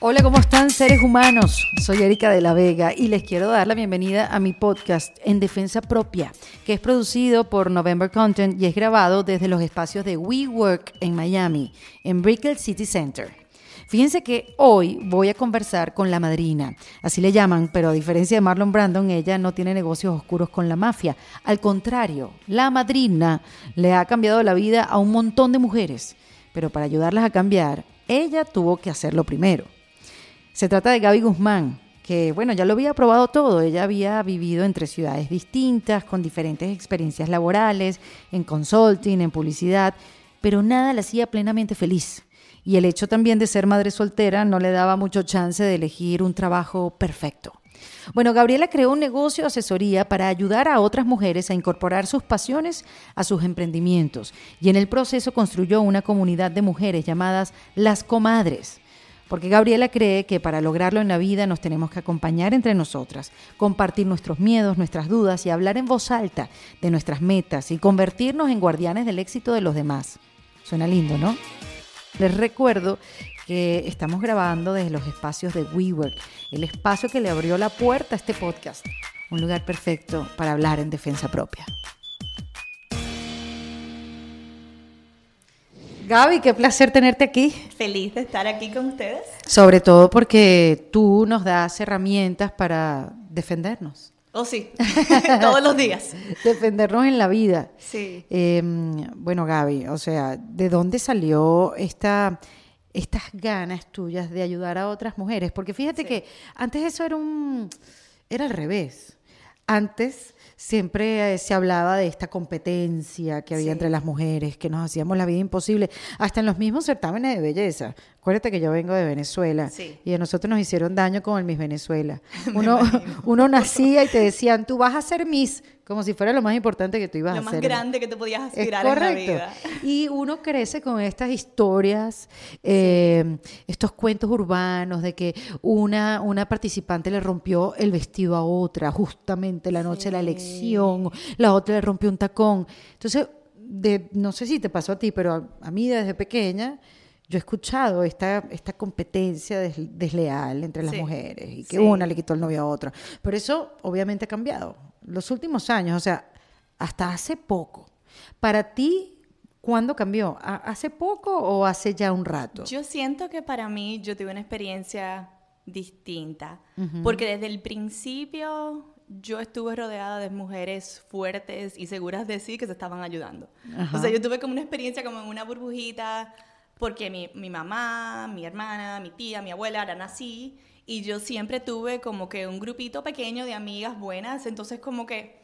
Hola, ¿cómo están seres humanos? Soy Erika de la Vega y les quiero dar la bienvenida a mi podcast En Defensa Propia, que es producido por November Content y es grabado desde los espacios de WeWork en Miami, en Brickell City Center. Fíjense que hoy voy a conversar con la madrina, así le llaman, pero a diferencia de Marlon Brandon, ella no tiene negocios oscuros con la mafia. Al contrario, la madrina le ha cambiado la vida a un montón de mujeres, pero para ayudarlas a cambiar, ella tuvo que hacerlo primero. Se trata de Gaby Guzmán, que bueno, ya lo había probado todo. Ella había vivido entre ciudades distintas, con diferentes experiencias laborales, en consulting, en publicidad, pero nada la hacía plenamente feliz. Y el hecho también de ser madre soltera no le daba mucho chance de elegir un trabajo perfecto. Bueno, Gabriela creó un negocio de asesoría para ayudar a otras mujeres a incorporar sus pasiones a sus emprendimientos y en el proceso construyó una comunidad de mujeres llamadas las comadres. Porque Gabriela cree que para lograrlo en la vida nos tenemos que acompañar entre nosotras, compartir nuestros miedos, nuestras dudas y hablar en voz alta de nuestras metas y convertirnos en guardianes del éxito de los demás. Suena lindo, ¿no? Les recuerdo que estamos grabando desde los espacios de WeWork, el espacio que le abrió la puerta a este podcast, un lugar perfecto para hablar en defensa propia. Gaby, qué placer tenerte aquí. Feliz de estar aquí con ustedes. Sobre todo porque tú nos das herramientas para defendernos. Oh, sí, todos los días. defendernos en la vida. Sí. Eh, bueno, Gaby, o sea, ¿de dónde salió esta, estas ganas tuyas de ayudar a otras mujeres? Porque fíjate que antes eso era un, era al revés. Antes siempre eh, se hablaba de esta competencia que había Sí. entre las mujeres, que nos hacíamos la vida imposible, hasta en los mismos certámenes de belleza. Acuérdate que yo vengo de Venezuela Sí. y a nosotros nos hicieron daño con el Miss Venezuela. Uno, uno nacía y te decían, tú vas a ser Miss, como si fuera lo más importante que tú ibas Lo a más hacer. grande que te podías Es aspirar en la correcto. vida. Y uno crece con estas historias, eh, estos cuentos urbanos de que una, una participante le rompió el vestido a otra, justamente la noche de la elección, la otra le rompió un tacón. Entonces, de, no sé si te pasó a ti, pero a, a mí desde pequeña yo he escuchado esta, esta competencia des- desleal entre las Sí. mujeres y que Sí. una le quitó el novio a otra. Pero eso obviamente ha cambiado. Los últimos años, o sea, hasta hace poco. Para ti, ¿cuándo cambió? ¿Ha- ¿Hace poco o hace ya un rato? Yo siento que para mí yo tuve una experiencia distinta, porque desde el principio yo estuve rodeada de mujeres fuertes y seguras de sí que se estaban ayudando. O sea, yo tuve como una experiencia como en una burbujita, porque mi, mi mamá, mi hermana, mi tía, mi abuela eran así, y yo siempre tuve como que un grupito pequeño de amigas buenas, entonces como que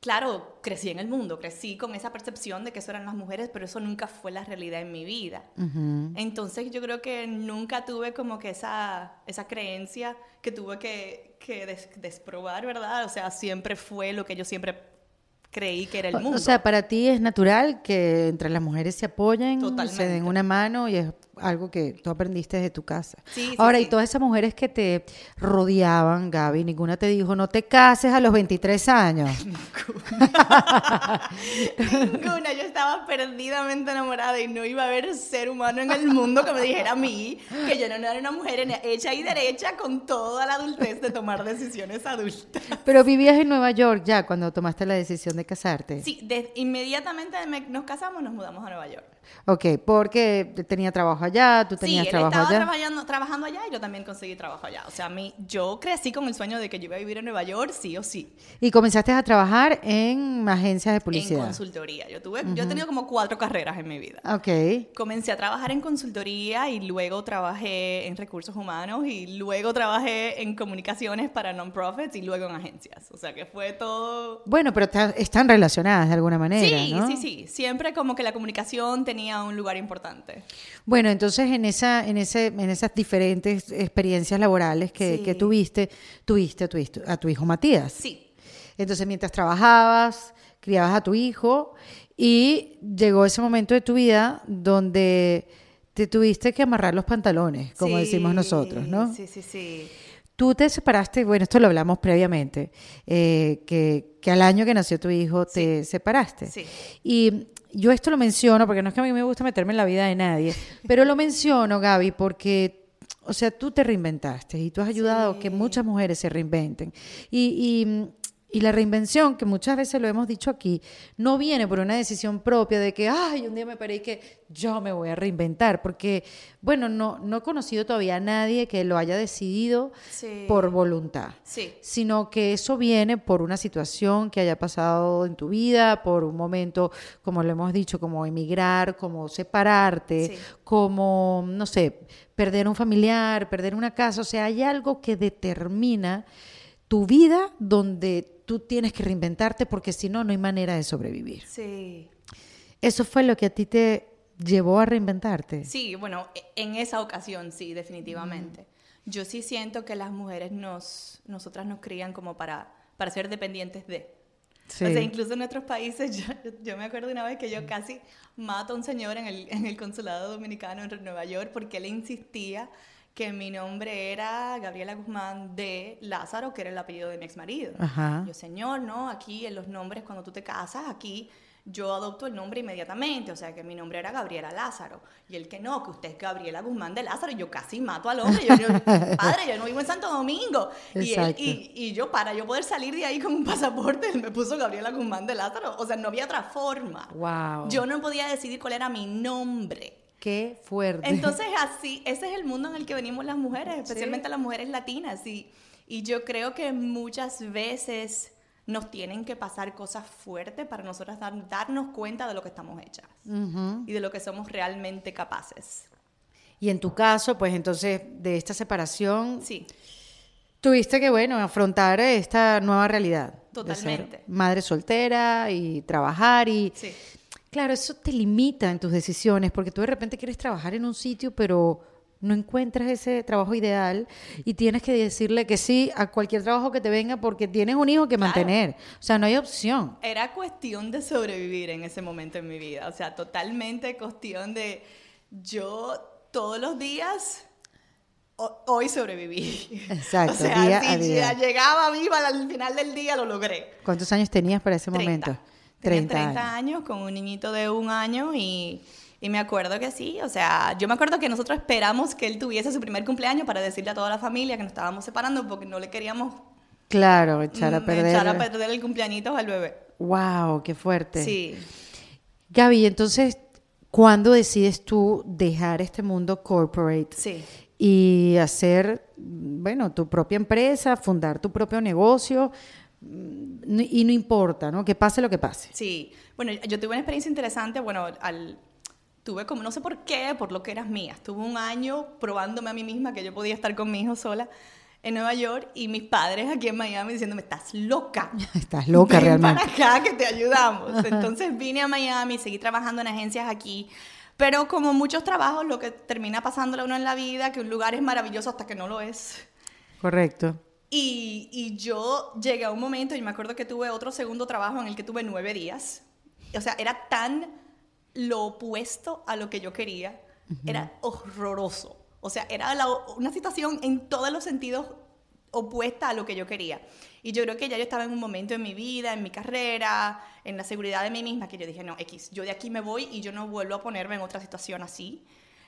claro, crecí en el mundo, crecí con esa percepción de que eso eran las mujeres, pero eso nunca fue la realidad en mi vida. Entonces yo creo que nunca tuve como que esa, esa creencia que tuve que, que des- desprobar, ¿verdad? O sea, siempre fue lo que yo siempre creí que era el mundo. O sea, para ti es natural que entre las mujeres se apoyen, se den Totalmente. una mano y es algo que tú aprendiste desde tu casa. Sí, sí, Ahora, y todas esas mujeres que te rodeaban, Gaby, ninguna te dijo, no te cases a los 23 años. Ninguna, yo estaba perdidamente enamorada y no iba a haber ser humano en el mundo que me dijera a mí que yo no era una mujer hecha y derecha con toda la adultez de tomar decisiones adultas. Pero vivías en Nueva York ya cuando tomaste la decisión de casarte. Sí, de- inmediatamente me- nos casamos, nos mudamos a Nueva York. Ok, porque tenía trabajo allá, tú tenías sí, él trabajo estaba allá. Trabajando, trabajando allá y yo también conseguí trabajo allá. O sea, a mí, yo crecí con el sueño de que yo iba a vivir en Nueva York, sí o sí. Y comenzaste a trabajar en agencias de publicidad. En consultoría. Yo, tuve, yo he tenido como cuatro carreras en mi vida. Ok. Comencé a trabajar en consultoría y luego trabajé en recursos humanos y luego trabajé en comunicaciones para non-profits y luego en agencias. O sea que fue todo... Bueno, pero están relacionadas de alguna manera, Sí, ¿no? sí, sí. Siempre como que la comunicación tenía un lugar importante. Bueno, entonces en esa, en ese, en esas diferentes experiencias laborales que, Sí. que tuviste, tuviste a tu, hijo- a tu hijo Matías. Sí. Entonces, mientras trabajabas, criabas a tu hijo y llegó ese momento de tu vida donde te tuviste que amarrar los pantalones, como Sí, decimos nosotros, ¿no? Sí, sí, sí. Tú te separaste, bueno, esto lo hablamos previamente, eh, que, que al año que nació tu hijo te separaste. Sí. Y yo esto lo menciono porque no es que a mí me gusta meterme en la vida de nadie, pero lo menciono, Gaby, porque, o sea, tú te reinventaste y tú has ayudado a que muchas mujeres se reinventen. Y, y, la reinvención, que muchas veces lo hemos dicho aquí, no viene por una decisión propia de que, ay, un día me paré y que yo me voy a reinventar, porque, bueno, no, no he conocido todavía a nadie que lo haya decidido Sí. por voluntad Sí. sino que eso viene por una situación que haya pasado en tu vida, por un momento, como lo hemos dicho, como emigrar, como separarte, Sí. como, no sé, perder un familiar, perder una casa, o sea, hay algo que determina tu vida donde tú tienes que reinventarte porque si no, no hay manera de sobrevivir. Sí. Eso fue lo que a ti te llevó a reinventarte. Sí, bueno, e- en esa ocasión sí, definitivamente. Yo sí siento que las mujeres nos, nosotras nos crían como para, para ser dependientes de. Sí. O sea, incluso en nuestros países, yo, yo me acuerdo una vez que yo casi mato a un señor en el, en el consulado dominicano en Nueva York porque él insistía que mi nombre era Gabriela Guzmán de Lázaro, que era el apellido de mi ex marido. Ajá. Yo, señor, no, aquí en los nombres, cuando tú te casas, aquí yo adopto el nombre inmediatamente, o sea que mi nombre era Gabriela Lázaro. Y él que no, que usted es Gabriela Guzmán de Lázaro, y yo casi mato al hombre. Yo, yo, padre, yo no vivo en Santo Domingo. Y, él- y, y yo, para yo poder salir de ahí con un pasaporte, él me puso Gabriela Guzmán de Lázaro. O sea, no había otra forma. Wow. Yo no podía decidir cuál era mi nombre. Qué fuerte. Entonces, así, ese es el mundo en el que venimos las mujeres, especialmente las mujeres latinas. Y, y yo creo que muchas veces nos tienen que pasar cosas fuertes para nosotras dar- darnos cuenta de lo que estamos hechas y de lo que somos realmente capaces. Y en tu caso, pues entonces, de esta separación, Sí, Tuviste que, bueno, afrontar esta nueva realidad. de ser Totalmente. madre soltera y trabajar y... sí. Claro, eso te limita en tus decisiones porque tú de repente quieres trabajar en un sitio, pero no encuentras ese trabajo ideal y tienes que decirle que sí a cualquier trabajo que te venga porque tienes un hijo que Claro. mantener. O sea, no hay opción. Era cuestión de sobrevivir en ese momento en mi vida. O sea, totalmente cuestión de yo todos los días. ho- Hoy sobreviví. Exacto, O sea, día si a día. ya llegaba viva al final del día, lo logré. ¿Cuántos años tenías para ese 30. momento? Tenía 30 30 años. años con un niñito de un año y, y me acuerdo que sí, o sea, yo me acuerdo que nosotros esperamos que él tuviese su primer cumpleaños para decirle a toda la familia que nos estábamos separando porque no le queríamos Claro, echar a mm, perder. echar a perder el cumpleañito al bebé. Wow, qué fuerte. Sí. Gaby, entonces, ¿cuándo decides tú dejar este mundo corporate Sí. y hacer, bueno, tu propia empresa, fundar tu propio negocio? Y no importa, ¿no? Que pase lo que pase. Sí, bueno, yo tuve una experiencia interesante, bueno, al, tuve como, no sé por qué, por lo que eras mía, estuve un año probándome a mí misma que yo podía estar con mi hijo sola en Nueva York y mis padres aquí en Miami diciéndome, estás loca. Estás loca Ven realmente. para acá que te ayudamos. Entonces vine a Miami, seguí trabajando en agencias aquí, pero como muchos trabajos, lo que termina pasándole a uno en la vida, que un lugar es maravilloso hasta que no lo es. Correcto. Y, y yo llegué a un momento, y me acuerdo que tuve otro segundo trabajo en el que tuve nueve días. O sea, era tan lo opuesto a lo que yo quería. Era horroroso. O sea, era la- una situación en todos los sentidos opuesta a lo que yo quería. Y yo creo que ya yo estaba en un momento en mi vida, en mi carrera, en la seguridad de mí misma, que yo dije, no, X, yo de aquí me voy y yo no vuelvo a ponerme en otra situación así.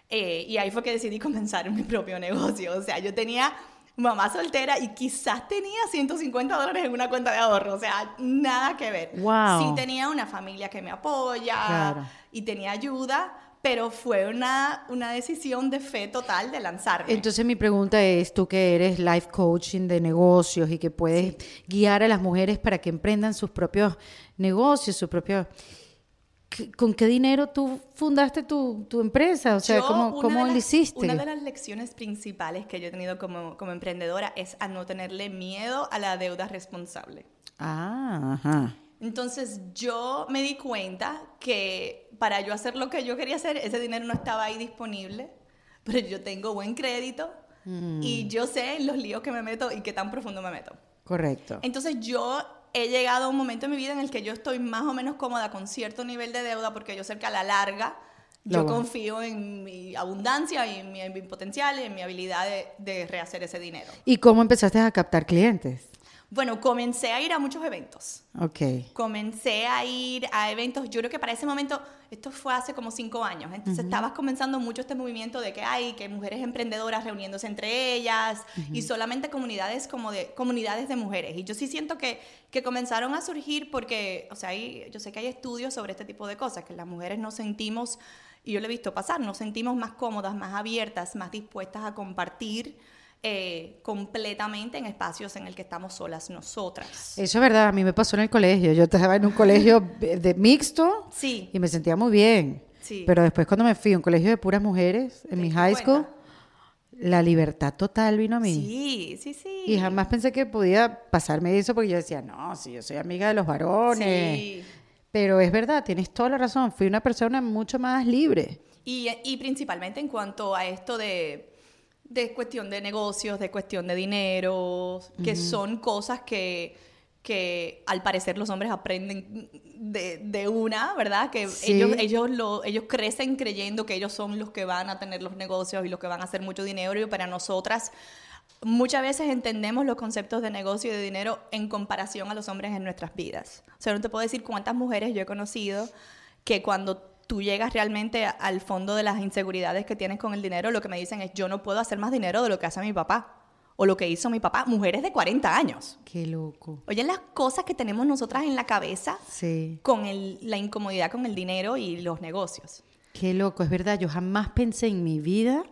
Eh, y ahí fue que decidí comenzar mi propio negocio. O sea, yo tenía mamá soltera y quizás tenía 150 dólares en una cuenta de ahorro. O sea, nada que ver. Wow. Sí tenía una familia que me apoya Claro. y tenía ayuda, pero fue una, una decisión de fe total de lanzarme. Entonces mi pregunta es, tú que eres life coaching de negocios y que puedes guiar a las mujeres para que emprendan sus propios negocios, sus propios... ¿qué- ¿Con qué dinero tú fundaste tu, tu empresa? O sea, Yo, ¿cómo, cómo lo las- hiciste? Una de las lecciones principales que yo he tenido como, como emprendedora es a no tenerle miedo a la deuda responsable. Ah, ajá. Entonces yo me di cuenta que para yo hacer lo que yo quería hacer, ese dinero no estaba ahí disponible, pero yo tengo buen crédito Mm. y yo sé los líos que me meto y qué tan profundo me meto. Correcto. Entonces yo he llegado a un momento en mi vida en el que yo estoy más o menos cómoda con cierto nivel de deuda porque yo sé que a la larga yo confío en mi abundancia y en mi, en mi potencial y en mi habilidad de, de rehacer ese dinero. ¿Y cómo empezaste a captar clientes? Bueno, comencé a ir a muchos eventos. Ok. Comencé a ir a eventos, yo creo que para ese momento, esto fue hace como cinco años, entonces estabas comenzando mucho este movimiento de que hay, que mujeres emprendedoras reuniéndose entre ellas y solamente comunidades como de, comunidades de mujeres. Y yo sí siento que, que comenzaron a surgir porque, o sea, hay- yo sé que hay estudios sobre este tipo de cosas, que las mujeres nos sentimos, y yo lo he visto pasar, nos sentimos más cómodas, más abiertas, más dispuestas a compartir eh, completamente en espacios en el que estamos solas nosotras. Eso es verdad, a mí me pasó en el colegio. Yo estaba en un colegio de mixto Sí. y me sentía muy bien. Sí. Pero después cuando me fui a un colegio de puras mujeres, en ¿Te mi high school, la libertad total vino a mí. Sí, sí, sí. Y jamás pensé que podía pasarme eso porque yo decía, no, si yo soy amiga de los varones. Sí. Pero es verdad, tienes toda la razón. Fui una persona mucho más libre. Y, y principalmente en cuanto a esto de, de cuestión de negocios, de cuestión de dinero, que son cosas que, que al parecer los hombres aprenden de, de una, ¿verdad? Que Sí. ellos, ellos, lo, ellos crecen creyendo que ellos son los que van a tener los negocios y los que van a hacer mucho dinero y para nosotras muchas veces entendemos los conceptos de negocio y de dinero en comparación a los hombres en nuestras vidas. O sea, no te puedo decir cuántas mujeres yo he conocido que cuando tú llegas realmente al fondo de las inseguridades que tienes con el dinero, lo que me dicen es, yo no puedo hacer más dinero de lo que hace mi papá o lo que hizo mi papá. Mujeres de 40 años. Qué loco. Oye, las cosas que tenemos nosotras en la cabeza Sí. con el- la incomodidad con el dinero y los negocios. Qué loco, es verdad. Yo jamás pensé en mi vida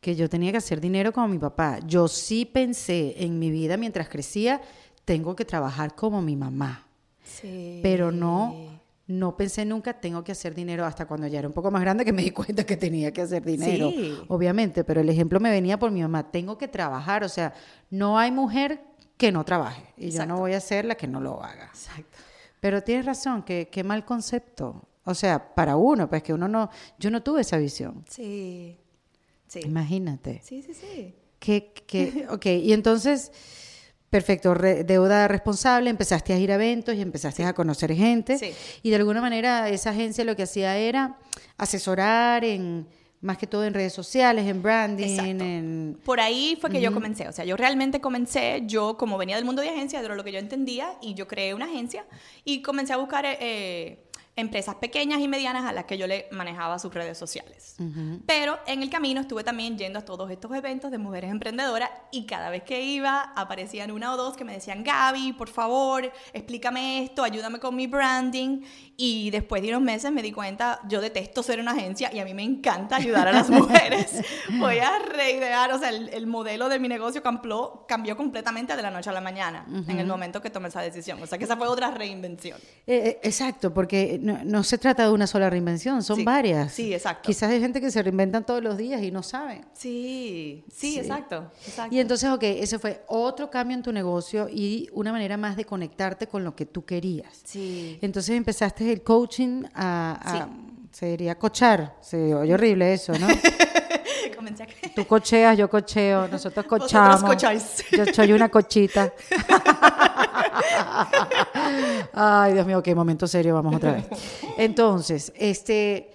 que yo tenía que hacer dinero como mi papá. Yo sí pensé en mi vida mientras crecía, tengo que trabajar como mi mamá. Sí. Pero no, no pensé nunca, tengo que hacer dinero hasta cuando ya era un poco más grande que me di cuenta que tenía que hacer dinero. Sí. Obviamente, pero el ejemplo me venía por mi mamá, tengo que trabajar. O sea, no hay mujer que no trabaje. Y yo no voy a ser la que no lo haga. Exacto. Pero tienes razón, que qué mal concepto. O sea, para uno, pues que uno no, yo no tuve esa visión. Sí. Sí. Imagínate. Sí, sí, sí. Que, que, ok, y entonces, perfecto, re- deuda responsable, empezaste a ir a eventos y empezaste a conocer gente. Sí. Y de alguna manera esa agencia lo que hacía era asesorar en, más que todo en redes sociales, en branding, Exacto. en... Por ahí fue que yo comencé. O sea, yo realmente comencé, yo como venía del mundo de agencias, era lo que yo entendía, y yo creé una agencia y comencé a buscar eh, empresas pequeñas y medianas a las que yo le manejaba sus redes sociales. Pero en el camino estuve también yendo a todos estos eventos de mujeres emprendedoras y cada vez que iba aparecían una o dos que me decían, Gaby, por favor, explícame esto, ayúdame con mi branding. Y después de unos meses me di cuenta, yo detesto ser una agencia y a mí me encanta ayudar a las mujeres. Voy a reidear, o sea, el, el modelo de mi negocio cambió, cambió completamente de la noche a la mañana en el momento que tomé esa decisión. O sea, que esa fue otra reinvención. Eh, eh, exacto, porque no, no se trata de una sola reinvención, son Sí, varias. sí, exacto. Quizás hay gente que se reinventan todos los días y no saben. Sí, sí, Sí. exacto, exacto. Y entonces, ok, ese fue otro cambio en tu negocio y una manera más de conectarte con lo que tú querías. Sí. Entonces empezaste el coaching a, a- se diría cochar, se oye horrible eso, ¿no? Tú cocheas, yo cocheo, nosotros cochamos. Yo soy una cochita. Ay, Dios mío, qué momento serio, vamos otra vez. Entonces, este,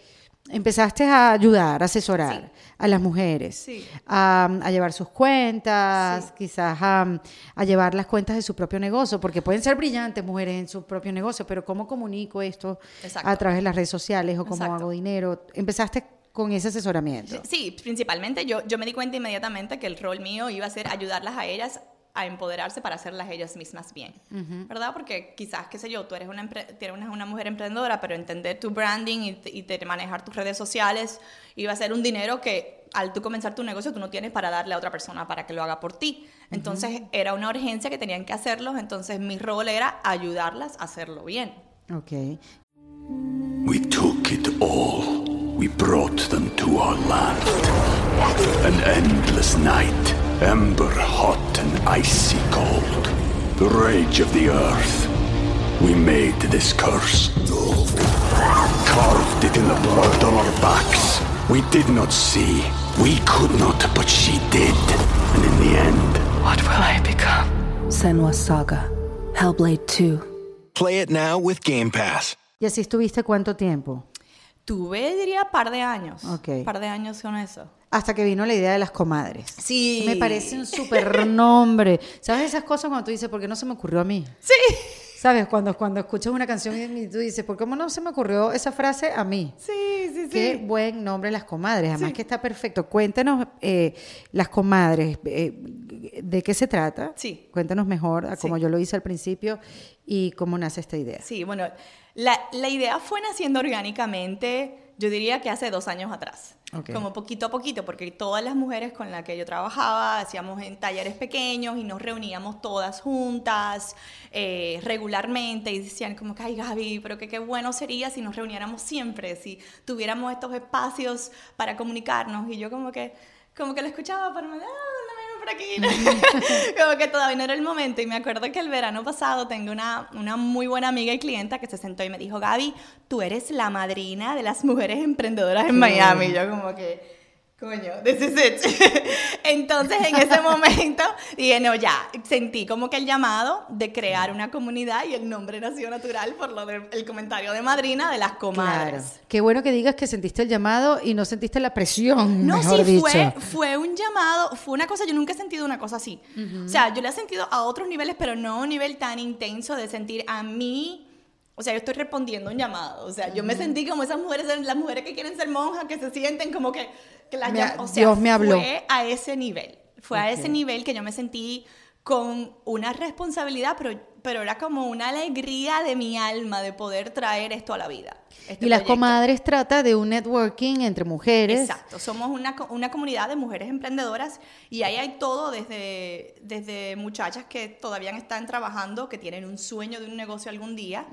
empezaste a ayudar, a asesorar a las mujeres, Sí. a, a llevar sus cuentas, quizás a, a llevar las cuentas de su propio negocio, porque pueden ser brillantes mujeres en su propio negocio, pero ¿cómo comunico esto Exacto. a través de las redes sociales o cómo Exacto. hago dinero? Empezaste con ese asesoramiento. Sí, principalmente yo, yo me di cuenta inmediatamente que el rol mío iba a ser ayudarlas a ellas a empoderarse para hacerlas ellas mismas bien, ¿verdad? Porque quizás, qué sé yo, tú eres una, tienes una, una mujer emprendedora, pero entender tu branding y, y te- manejar tus redes sociales iba a ser un dinero que al tú comenzar tu negocio tú no tienes para darle a otra persona para que lo haga por ti. Entonces era una urgencia que tenían que hacerlo, entonces mi rol era ayudarlas a hacerlo bien. Ok. We took it all. We brought them to our land. An endless night, ember hot and icy cold. The rage of the earth. We made this curse. Carved it in the blood on our backs. We did not see. We could not, but she did. And in the end, What will I become? Senwa Saga. Hellblade 2. Play it now with Game Pass. ¿Y así estuviste cuánto tiempo? Tuve, diría, par de años. Ok. Par de años con eso. Hasta que vino la idea de las comadres. Sí. Me parece un súper nombre. ¿Sabes esas cosas cuando tú dices, ¿por qué no se me ocurrió a mí? Sí. ¿Sabes? Cuando, cuando escuchas una canción y tú dices, ¿por qué no se me ocurrió esa frase a mí? Sí, sí, sí. Qué buen nombre las comadres, además que está perfecto. Cuéntanos, eh, las comadres, eh, ¿de qué se trata? Sí. Cuéntanos mejor, a como Sí. yo lo hice al principio, y cómo nace esta idea. Sí, bueno, la, la idea fue naciendo orgánicamente, yo diría que hace dos años atrás. Como poquito a poquito, porque todas las mujeres con las que yo trabajaba hacíamos en talleres pequeños y nos reuníamos todas juntas eh, regularmente y decían como que, ay Gaby, pero que qué bueno sería si nos reuniéramos siempre, si tuviéramos estos espacios para comunicarnos. Y yo como que, como que lo escuchaba, pero me, ah, por aquí. Como que todavía no era el momento. Y me acuerdo que el verano pasado tengo una, una muy buena amiga y clienta que se sentó y me dijo, Gaby, tú eres la madrina de las mujeres emprendedoras en Miami. Y yo como que... Coño, this is it. Entonces, en ese momento, dije, no, ya, sentí como que el llamado de crear una comunidad y el nombre nació natural por lo del comentario de madrina de las Claro. comadres. Qué bueno que digas que sentiste el llamado y no sentiste la presión, No, mejor sí, dicho. fue, fue un llamado, fue una cosa, yo nunca he sentido una cosa así. O sea, yo la he sentido a otros niveles, pero no a un nivel tan intenso de sentir a mí, o sea, yo estoy respondiendo a un llamado. O sea, yo me sentí como esas mujeres, las mujeres que quieren ser monjas, que se sienten como que, que las Me O sea, Dios me habló. fue a ese nivel. Fue a ese nivel que yo me sentí con una responsabilidad, pero, pero era como una alegría de mi alma de poder traer esto a la vida. Este y las proyecto. comadres trata de un networking entre mujeres. Exacto, somos una, una comunidad de mujeres emprendedoras y ahí hay todo desde, desde muchachas que todavía están trabajando, que tienen un sueño de un negocio algún día,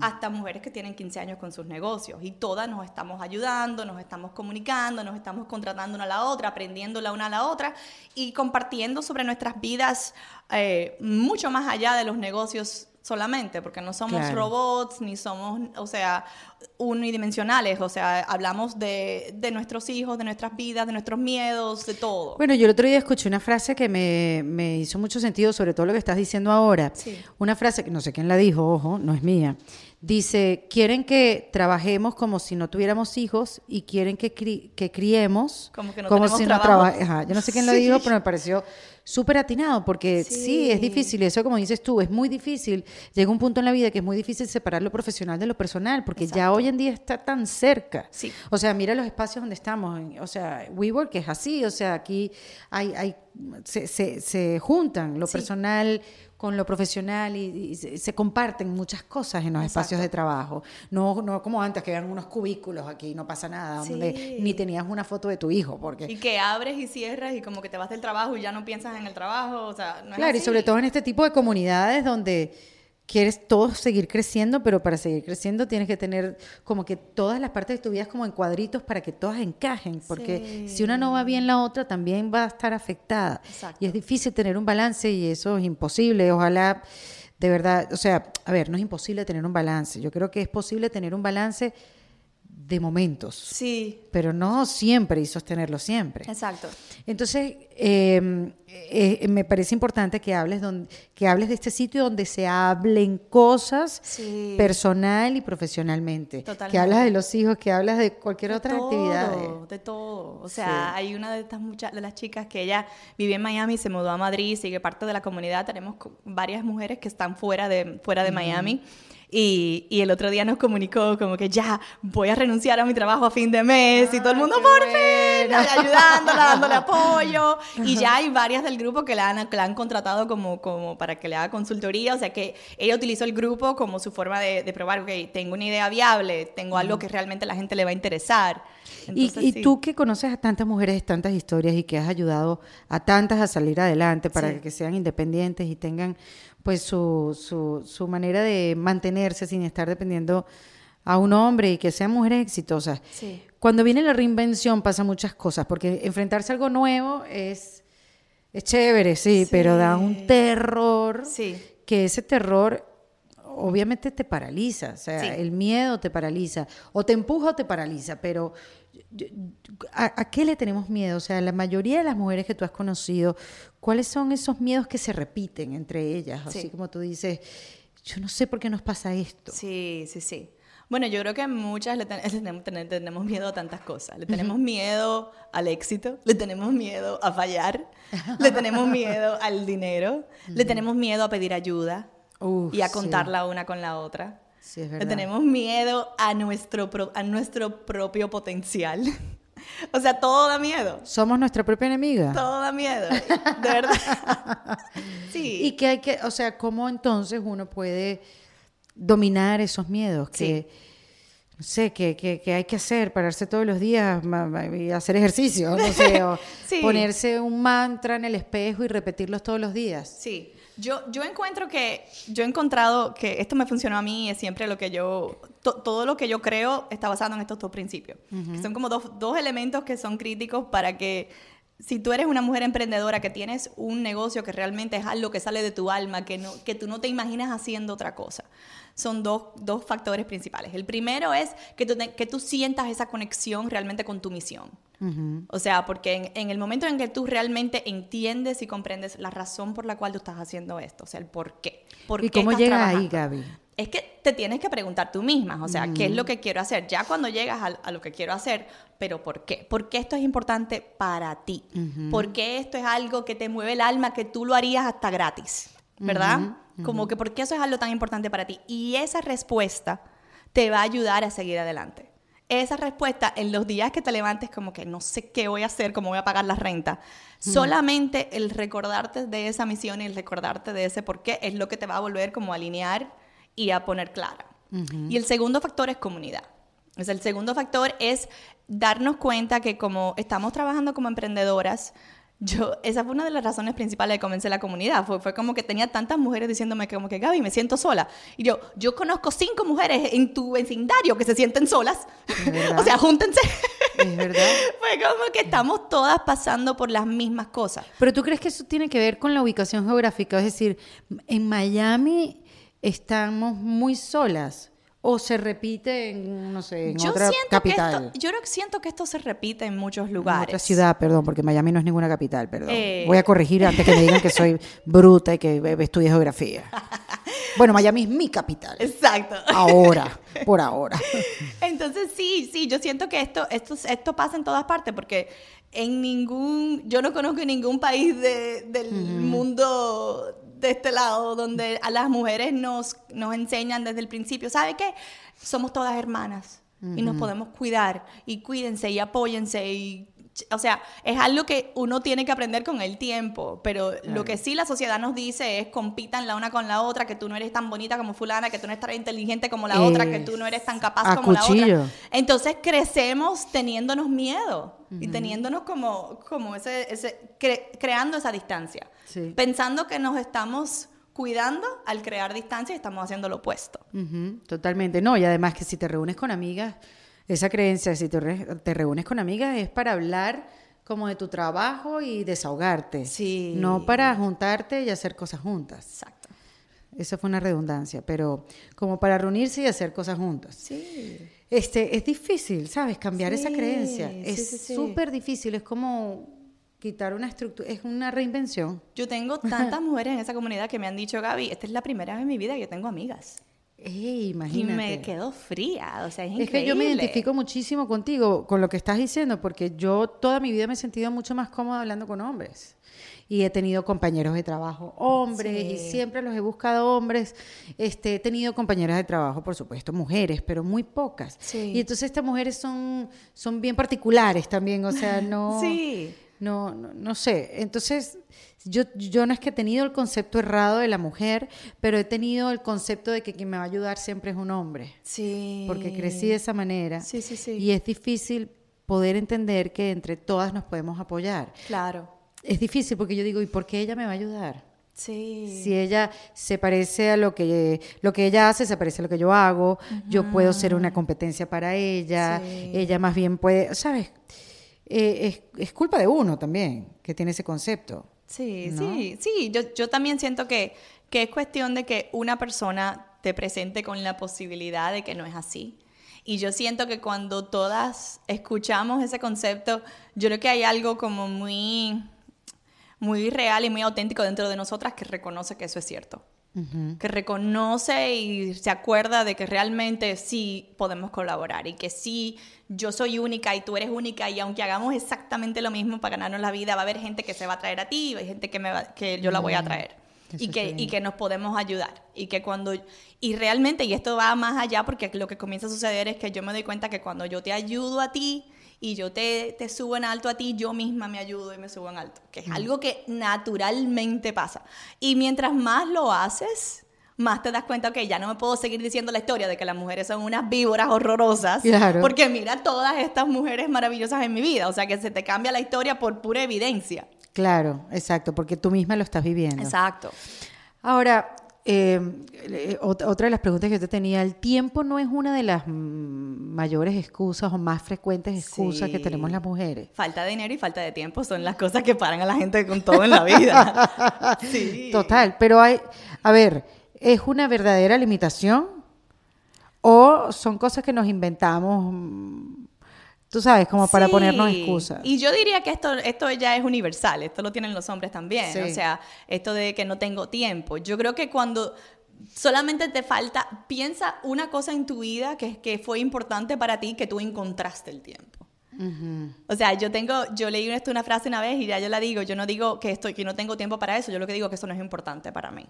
hasta mujeres que tienen 15 años con sus negocios. Y todas nos estamos ayudando, nos estamos comunicando, nos estamos contratando una a la otra, aprendiendo la una a la otra y compartiendo sobre nuestras vidas eh, mucho más allá de los negocios solamente, porque no somos Claro. robots, ni somos, o sea, unidimensionales, o sea, hablamos de, de nuestros hijos, de nuestras vidas, de nuestros miedos, de todo. Bueno, yo el otro día escuché una frase que me, me hizo mucho sentido, sobre todo lo que estás diciendo ahora. Sí. Una frase que no sé quién la dijo, ojo, no es mía. Dice, quieren que trabajemos como si no tuviéramos hijos y quieren que, cri- que criemos Como que no tenemos si no traba- Ajá, Yo no sé quién lo Sí. dijo, pero me pareció súper atinado porque sí. Sí. es difícil. Eso como dices tú, es muy difícil. Llega un punto en la vida que es muy difícil separar lo profesional de lo personal porque ya hoy en día está tan cerca. Sí. O sea, mira los espacios donde estamos. O sea, WeWork es así. O sea, aquí hay, hay se, se, se juntan lo Sí. personal con lo profesional y, y se, se comparten muchas cosas en los espacios de trabajo. No, no como antes, que eran unos cubículos aquí, no pasa nada, donde ni tenías una foto de tu hijo. Porque, Y que abres y cierras y como que te vas del trabajo y ya no piensas en el trabajo, o sea, no es claro, y sobre todo en este tipo de comunidades donde quieres todos seguir creciendo, pero para seguir creciendo tienes que tener como que todas las partes de tu vida como en cuadritos para que todas encajen, porque Sí. si una no va bien, la otra también va a estar afectada. Exacto. Y es difícil tener un balance y eso es imposible. Ojalá, de verdad, o sea, a ver, no es imposible tener un balance. Yo creo que es posible tener un balance de momentos, Sí, pero no siempre y sostenerlo siempre. exacto. Entonces, eh, eh, me parece importante que hables, donde, que hables de este sitio donde se hablen cosas Sí. personal y profesionalmente. Que Totalmente. hablas de los hijos, que hablas de cualquier De otra todo, actividad. de- De todo. O sea, hay una de estas muchas de las chicas que ella vive en Miami, se mudó a Madrid, sigue parte de la comunidad. Tenemos varias mujeres que están fuera de, fuera de Miami. Y, y, el otro día nos comunicó como que ya voy a renunciar a mi trabajo a fin de mes y todo el mundo por fin ayudándola, dándole apoyo. Y ya hay varias del grupo que la han, han contratado como, como para que le haga consultoría. O sea que ella utilizó el grupo como su forma de, de probar, ok, tengo una idea viable, tengo algo que realmente la gente le va a interesar. y, tú que conoces a tantas mujeres, tantas historias y que has ayudado a tantas a salir adelante para que sean independientes y tengan pues su, su, su manera de mantenerse sin estar dependiendo a un hombre y que sean mujeres exitosas. Cuando viene la reinvención pasa muchas cosas, porque enfrentarse a algo nuevo es, es chévere, sí, pero da un terror, sí. que ese terror obviamente te paraliza, o sea, el miedo te paraliza, o te empuja o te paraliza, pero ¿a, qué le tenemos miedo? O sea, la mayoría de las mujeres que tú has conocido, ¿cuáles son esos miedos que se repiten entre ellas? Así como tú dices, yo no sé por qué nos pasa esto. Sí, sí, sí. Bueno, yo creo que muchas le, tenemos, miedo a tantas cosas. Le tenemos miedo al éxito, le tenemos miedo a fallar, le tenemos miedo al dinero, le tenemos miedo a pedir ayuda y a contarla una con la otra. Tenemos miedo a nuestro, a nuestro propio potencial. o sea, todo da miedo. Somos nuestra propia enemiga. Todo da miedo, de verdad. sí. Y que hay que, o sea, ¿cómo entonces uno puede dominar esos miedos? Que, no sé, que, que, hay que hacer, pararse todos los días y hacer ejercicio, no sé, o ponerse un mantra en el espejo y repetirlos todos los días. Sí. Yo, yo encuentro que, yo he encontrado que esto me funcionó a mí, es siempre lo que yo, todo lo que yo creo está basado en estos dos principios. son como dos, dos elementos que son críticos para que si tú eres una mujer emprendedora que tienes un negocio que realmente es algo que sale de tu alma, que, no, que tú no te imaginas haciendo otra cosa, son dos, dos factores principales. El primero es que tú, que tú sientas esa conexión realmente con tu misión. O sea, porque en, el momento en que tú realmente entiendes y comprendes la razón por la cual tú estás haciendo esto, o sea, el por qué. Por ¿Y cómo llegas ahí, Gaby? Es que te tienes que preguntar tú misma, o sea, ¿qué es lo que quiero hacer? Ya cuando llegas a, lo que quiero hacer, pero ¿por qué? ¿Por qué esto es importante para ti? ¿Por qué esto es algo que te mueve el alma, que tú lo harías hasta gratis? ¿Verdad? Como que ¿por qué eso es algo tan importante para ti? Y esa respuesta te va a ayudar a seguir adelante esa respuesta en los días que te levantes como que no sé qué voy a hacer, cómo voy a pagar la renta. Solamente el recordarte de esa misión y el recordarte de ese por qué es lo que te va a volver como a alinear y a poner clara. Y el segundo factor es comunidad. Es el segundo factor es darnos cuenta que como estamos trabajando como emprendedoras, yo, esa fue una de las razones principales de comenzar la comunidad. Fue, fue como que tenía tantas mujeres diciéndome como que, Gaby, me siento sola. Y yo, yo conozco cinco mujeres en tu vecindario que se sienten solas. o sea, júntense. Es verdad. fue como que estamos todas pasando por las mismas cosas. Pero tú crees que eso tiene que ver con la ubicación geográfica? Es decir, en Miami estamos muy solas o se repite en, no sé, en otra capital? yo siento que esto se repite en muchos lugares. En otra ciudad, perdón, porque Miami no es ninguna capital, perdón. Eh. Voy a corregir antes que me digan que soy bruta y que estudié geografía. Bueno, Miami es mi capital. Exacto. Ahora, por ahora. Entonces, sí, sí, yo siento que esto, esto, esto pasa en todas partes, porque en ningún, yo no conozco ningún país del mundo de este lado, donde a las mujeres nos, nos enseñan desde el principio, ¿sabe qué? Somos todas hermanas y nos podemos cuidar y cuídense y apóyense y o sea, es algo que uno tiene que aprender con el tiempo, pero lo que sí la sociedad nos dice es compitan la una con la otra, que tú no eres tan bonita como fulana, que tú no eres tan inteligente como la otra, que tú no eres tan capaz como la otra. Entonces crecemos teniéndonos miedo y teniéndonos como, como ese, ese creando esa distancia, pensando que nos estamos cuidando al crear distancia y estamos haciendo lo opuesto. Totalmente, no, y además que si te reúnes con amigas esa creencia si te, reúnes con amigas es para hablar como de tu trabajo y desahogarte. Sí. No para juntarte y hacer cosas juntas. Exacto. Esa fue una redundancia, pero como para reunirse y hacer cosas juntas. Sí. Este, es difícil, ¿sabes? Cambiar esa creencia. es súper difícil, es como quitar una estructura, es una reinvención. Yo tengo tantas mujeres en esa comunidad que me han dicho, Gaby, esta es la primera vez en mi vida que yo tengo amigas. Ey, Y imagínate. me quedo fría, o sea, es increíble. Es que yo me identifico muchísimo contigo, con lo que estás diciendo, porque yo toda mi vida me he sentido mucho más cómoda hablando con hombres. Y he tenido compañeros de trabajo hombres, y Sí. siempre los he buscado hombres. Este, he tenido compañeras de trabajo, por supuesto, mujeres, pero muy pocas. Sí. Y entonces estas mujeres son, son bien particulares también, o sea, no... Sí. No, no, no sé. Entonces, yo, yo no es que he tenido el concepto errado de la mujer, pero he tenido el concepto de que quien me va a ayudar siempre es un hombre Sí. porque crecí de esa manera. Sí, sí, sí. Y es difícil poder entender que entre todas nos podemos apoyar. Claro. Es difícil porque yo digo, ¿y por qué ella me va a ayudar? Sí. Si ella se parece a lo que lo que ella hace, se parece a lo que yo hago, yo puedo ser una competencia para ella, Sí. ella más bien puede, ¿sabes? Eh, es, es culpa de uno también que tiene ese concepto. Sí, ¿no? sí, sí. Yo, yo también siento que, que es cuestión de que una persona te presente con la posibilidad de que no es así. Y yo siento que cuando todas escuchamos ese concepto, yo creo que hay algo como muy, muy real y muy auténtico dentro de nosotras que reconoce que eso es cierto. Que reconoce y se acuerda de que realmente sí podemos colaborar y que sí yo soy única y tú eres única y aunque hagamos exactamente lo mismo para ganarnos la vida, va a haber gente que se va a traer a ti y hay gente que, me va- que yo la voy a traer. Eso Y que, y que nos podemos ayudar. Y que cuando. Y realmente, y esto va más allá, porque lo que comienza a suceder es que yo me doy cuenta que cuando yo te ayudo a ti y yo te, te subo en alto a ti, yo misma me ayudo y me subo en alto. Que es algo que naturalmente pasa. Y mientras más lo haces, más te das cuenta que ya no me puedo seguir diciendo la historia de que las mujeres son unas víboras horrorosas. Claro. Porque mira todas estas mujeres maravillosas en mi vida. O sea que se te cambia la historia por pura evidencia. Claro, exacto, porque tú misma lo estás viviendo. Exacto. Ahora, eh, eh, ot- otra de las preguntas que yo te tenía, ¿el tiempo no es una de las mayores excusas o más frecuentes excusas que tenemos las mujeres? Falta de dinero y falta de tiempo son las cosas que paran a la gente con todo en la vida. sí. Total, pero hay, a ver, ¿es una verdadera limitación o son cosas que nos inventamos, tú sabes, como para Sí. ponernos excusas? Y yo diría que esto, esto ya es universal, esto lo tienen los hombres también. Sí. O sea, esto de que no tengo tiempo. Yo creo que cuando solamente te falta, piensa una cosa en tu vida que, que fue importante para ti, que tú encontraste el tiempo. O sea, yo tengo, yo leí esto una frase una vez y ya yo la digo, yo no digo que esto, que no tengo tiempo para eso, yo lo que digo que eso no es importante para mí.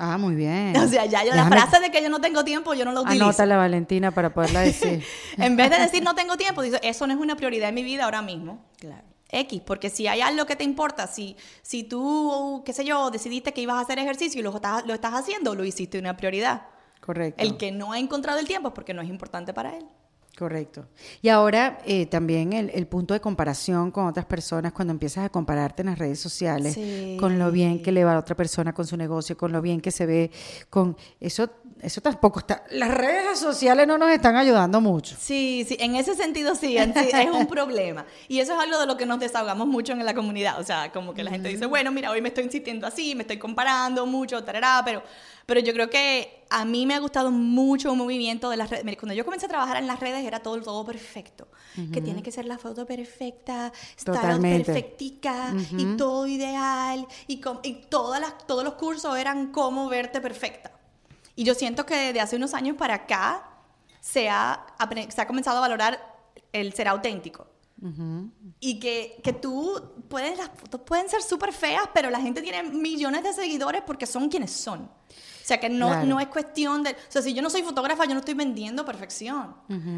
Ah, muy bien. O sea, ya yo la frase de que yo no tengo tiempo, yo no la utilizo. Anótala, Valentina, para poderla decir. En vez de decir no tengo tiempo, dice, eso no es una prioridad en mi vida ahora mismo. claro. X, porque si hay algo que te importa, si, si tú, qué sé yo, decidiste que ibas a hacer ejercicio y lo estás, lo estás haciendo, lo hiciste una prioridad. Correcto. El que no ha encontrado el tiempo es porque no es importante para él. Correcto. Y ahora eh, también el, el punto de comparación con otras personas, cuando empiezas a compararte en las redes sociales, Sí. con lo bien que le va a otra persona con su negocio, con lo bien que se ve, con eso, eso tampoco está. Las redes sociales no nos están ayudando mucho. Sí, sí, en ese sentido sí, en sí, es un problema. Y eso es algo de lo que nos desahogamos mucho en la comunidad. O sea, como que la gente dice, bueno, mira, hoy me estoy insistiendo así, me estoy comparando mucho, tarará, pero, pero yo creo que a mí me ha gustado mucho un movimiento de las redes. Cuando yo comencé a trabajar en las redes era todo, todo perfecto. Que tiene que ser la foto perfecta, estar perfectica y todo ideal. Y, y todas las, todos los cursos eran cómo verte perfecta. Y yo siento que de hace unos años para acá se ha, se ha comenzado a valorar el ser auténtico. Y que, que tú puedes, las fotos pueden ser súper feas, pero la gente tiene millones de seguidores porque son quienes son. O sea, que no, Claro. no es cuestión de... O sea, si yo no soy fotógrafa, yo no estoy vendiendo perfección.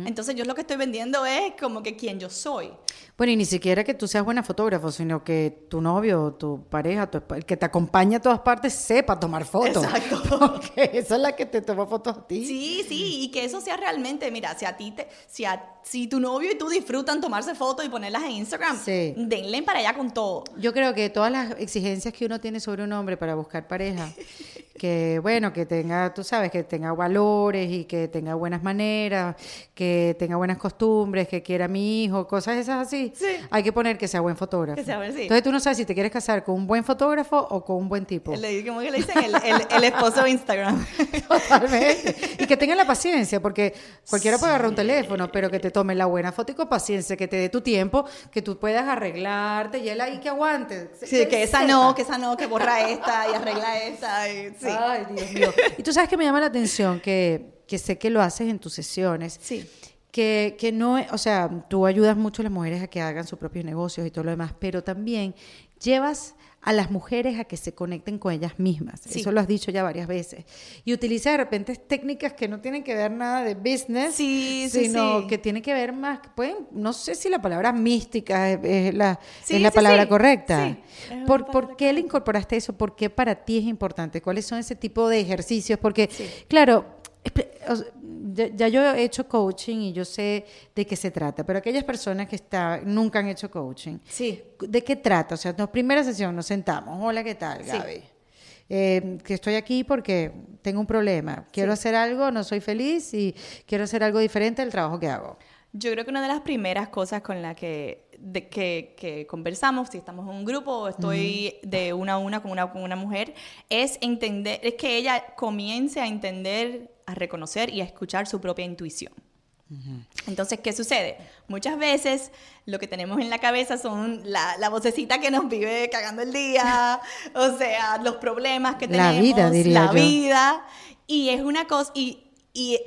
Entonces, yo lo que estoy vendiendo es como que quién yo soy. Bueno, y ni siquiera que tú seas buena fotógrafo, sino que tu novio, tu pareja, tu el que te acompaña a todas partes, sepa tomar fotos. Exacto. Porque esa es la que te toma fotos a ti. Sí, sí, y que eso sea realmente, mira, si a ti te, si, a- si tu novio y tú disfrutan tomarse fotos y ponerlas en Instagram, Sí. denle para allá con todo. Yo creo que todas las exigencias que uno tiene sobre un hombre para buscar pareja, que bueno, que tenga, tú sabes, que tenga valores y que tenga buenas maneras, que tenga buenas costumbres, que quiera a mi hijo, cosas esas así, Sí. hay que poner que sea buen fotógrafo. Que sea buen- sí. Entonces tú no sabes si te quieres casar con un buen fotógrafo o con un buen tipo. Le, como que le dicen el, el- el esposo de Instagram. Totalmente. Y que tengan la paciencia, porque cualquiera puede agarrar un teléfono, pero que te tome la buena foto y con paciencia, que te dé tu tiempo, que tú puedas arreglarte y él ahí que aguante. Sí, que esa no, que esa no, que borra esta y arregla esta. y- Ay, Dios mío. Y tú sabes que me llama la atención que, que sé que lo haces en tus sesiones. Sí. Que, que no, o sea, tú ayudas mucho a las mujeres a que hagan sus propios negocios y todo lo demás, pero también llevas a las mujeres a que se conecten con ellas mismas. Sí. Eso lo has dicho ya varias veces. Y utiliza de repente técnicas que no tienen que ver nada de business, Sí, sino sí. que tienen que ver más, pueden, no sé si la palabra mística es, es la, es la palabra correcta. ¿Por, palabra ¿Por qué le incorporaste eso? ¿Por qué para ti es importante? ¿Cuáles son ese tipo de ejercicios? Porque, claro, ya, ya yo he hecho coaching y yo sé de qué se trata, pero aquellas personas que está, nunca han hecho coaching, Sí. ¿de qué trata? O sea, en primera sesión nos sentamos, hola, ¿qué tal, Sí. Gaby? Eh, que estoy aquí porque tengo un problema, quiero hacer algo, no soy feliz y quiero hacer algo diferente del trabajo que hago. Yo creo que una de las primeras cosas con la que, de- que, que conversamos, si estamos en un grupo o estoy de una a una con, una con una mujer, es entender, es que ella comience a entender, a reconocer y a escuchar su propia intuición. Entonces, ¿qué sucede? Muchas veces lo que tenemos en la cabeza son la, la vocecita que nos vive cagando el día, o sea, los problemas que La tenemos, vida, diría la yo. vida, y es una cosa, y, y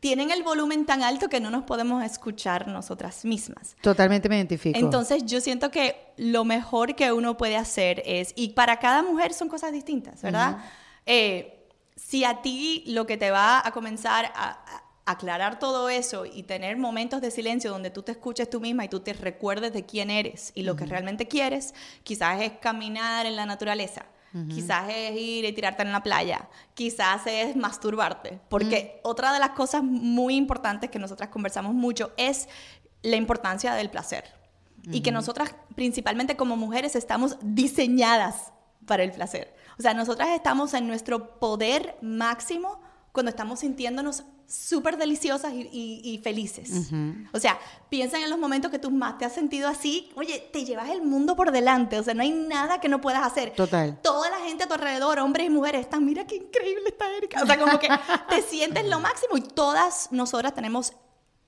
tienen el volumen tan alto que no nos podemos escuchar nosotras mismas. Totalmente me identifico. Entonces yo siento que lo mejor que uno puede hacer es, y para cada mujer son cosas distintas, ¿verdad? Eh, si a ti lo que te va a comenzar a, a aclarar todo eso y tener momentos de silencio donde tú te escuches tú misma y tú te recuerdes de quién eres y lo que realmente quieres, quizás es caminar en la naturaleza. Quizás es ir y tirarte en la playa, quizás es masturbarte, porque otra de las cosas muy importantes que nosotras conversamos mucho es la importancia del placer. Y que nosotras, principalmente como mujeres, estamos diseñadas para el placer. O sea, nosotras estamos en nuestro poder máximo cuando estamos sintiéndonos súper deliciosas y, y- y felices. O sea, piensa en los momentos que tú más te has sentido así. Oye, te llevas el mundo por delante. O sea, no hay nada que no puedas hacer. Total. Toda la gente a tu alrededor, hombres y mujeres, están, mira qué increíble está Erika. O sea, como que te sientes lo máximo y todas nosotras tenemos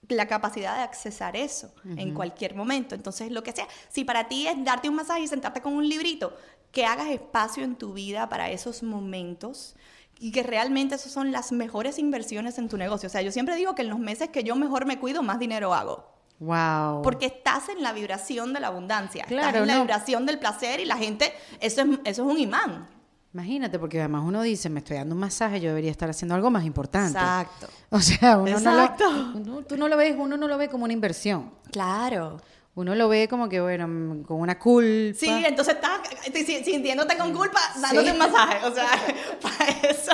la capacidad de accesar eso en cualquier momento. Entonces, lo que sea, si para ti es darte un masaje y sentarte con un librito, que hagas espacio en tu vida para esos momentos y que realmente esas son las mejores inversiones en tu negocio. O sea, yo siempre digo que en los meses que yo mejor me cuido, más dinero hago. Wow. Porque estás en la vibración de la abundancia, estás Claro, en la no. vibración del placer y la gente, eso es, eso es un imán. Imagínate, porque además uno dice, me estoy dando un masaje, yo debería estar haciendo algo más importante. Exacto. O sea, uno Exacto. no lo, uno- tú no lo ves, uno no lo ve como una inversión. Claro. Uno lo ve como que, bueno, mm, con una culpa. Sí, entonces estás si- sintiéndote con culpa, dándote un masaje. O sea, para eso.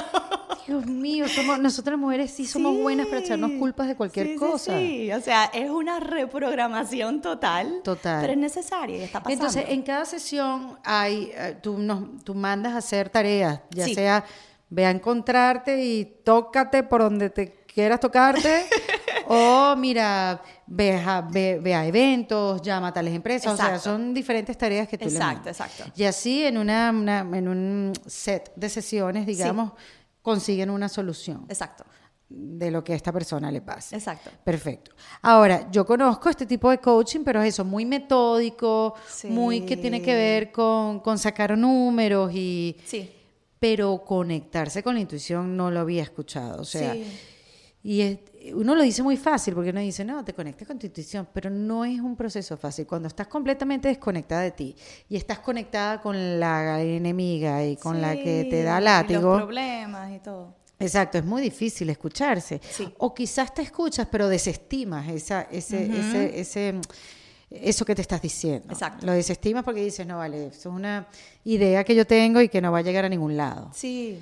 Dios mío, somos, nosotras mujeres sí somos Sí. buenas para echarnos culpas de cualquier Sí, sí, cosa. Sí, o sea, es una reprogramación total. Total. Pero es necesaria y está pasando. Entonces, en cada sesión hay, eh, tú, nos, tú mandas a hacer tareas, ya Sí. sea ve a encontrarte y tócate por donde te quieras tocarte, o mira, ve a, ve, ve a eventos, llama a tales empresas, o sea, Exacto. son diferentes tareas que tú le Exacto, exacto. Y así en, una, una- en un set de sesiones, digamos, consiguen una solución Exacto, de lo que a esta persona le pasa. exacto. Perfecto. Ahora, yo conozco este tipo de coaching, pero es eso, muy metódico, Sí. muy que tiene que ver con, con sacar números y... Sí. Pero conectarse con la intuición no lo había escuchado. O sea, Sí. Y es- uno lo dice muy fácil porque uno dice, no, te conectes con tu intuición, pero no es un proceso fácil. Cuando estás completamente desconectada de ti y estás conectada con la enemiga y con la que te da látigo. Los problemas y todo. Exacto, es muy difícil escucharse. Sí. O quizás te escuchas, pero desestimas esa, ese, ese, ese, eso que te estás diciendo. Exacto. Lo desestimas porque dices, no, vale, eso es una idea que yo tengo y que no va a llegar a ningún lado. Sí.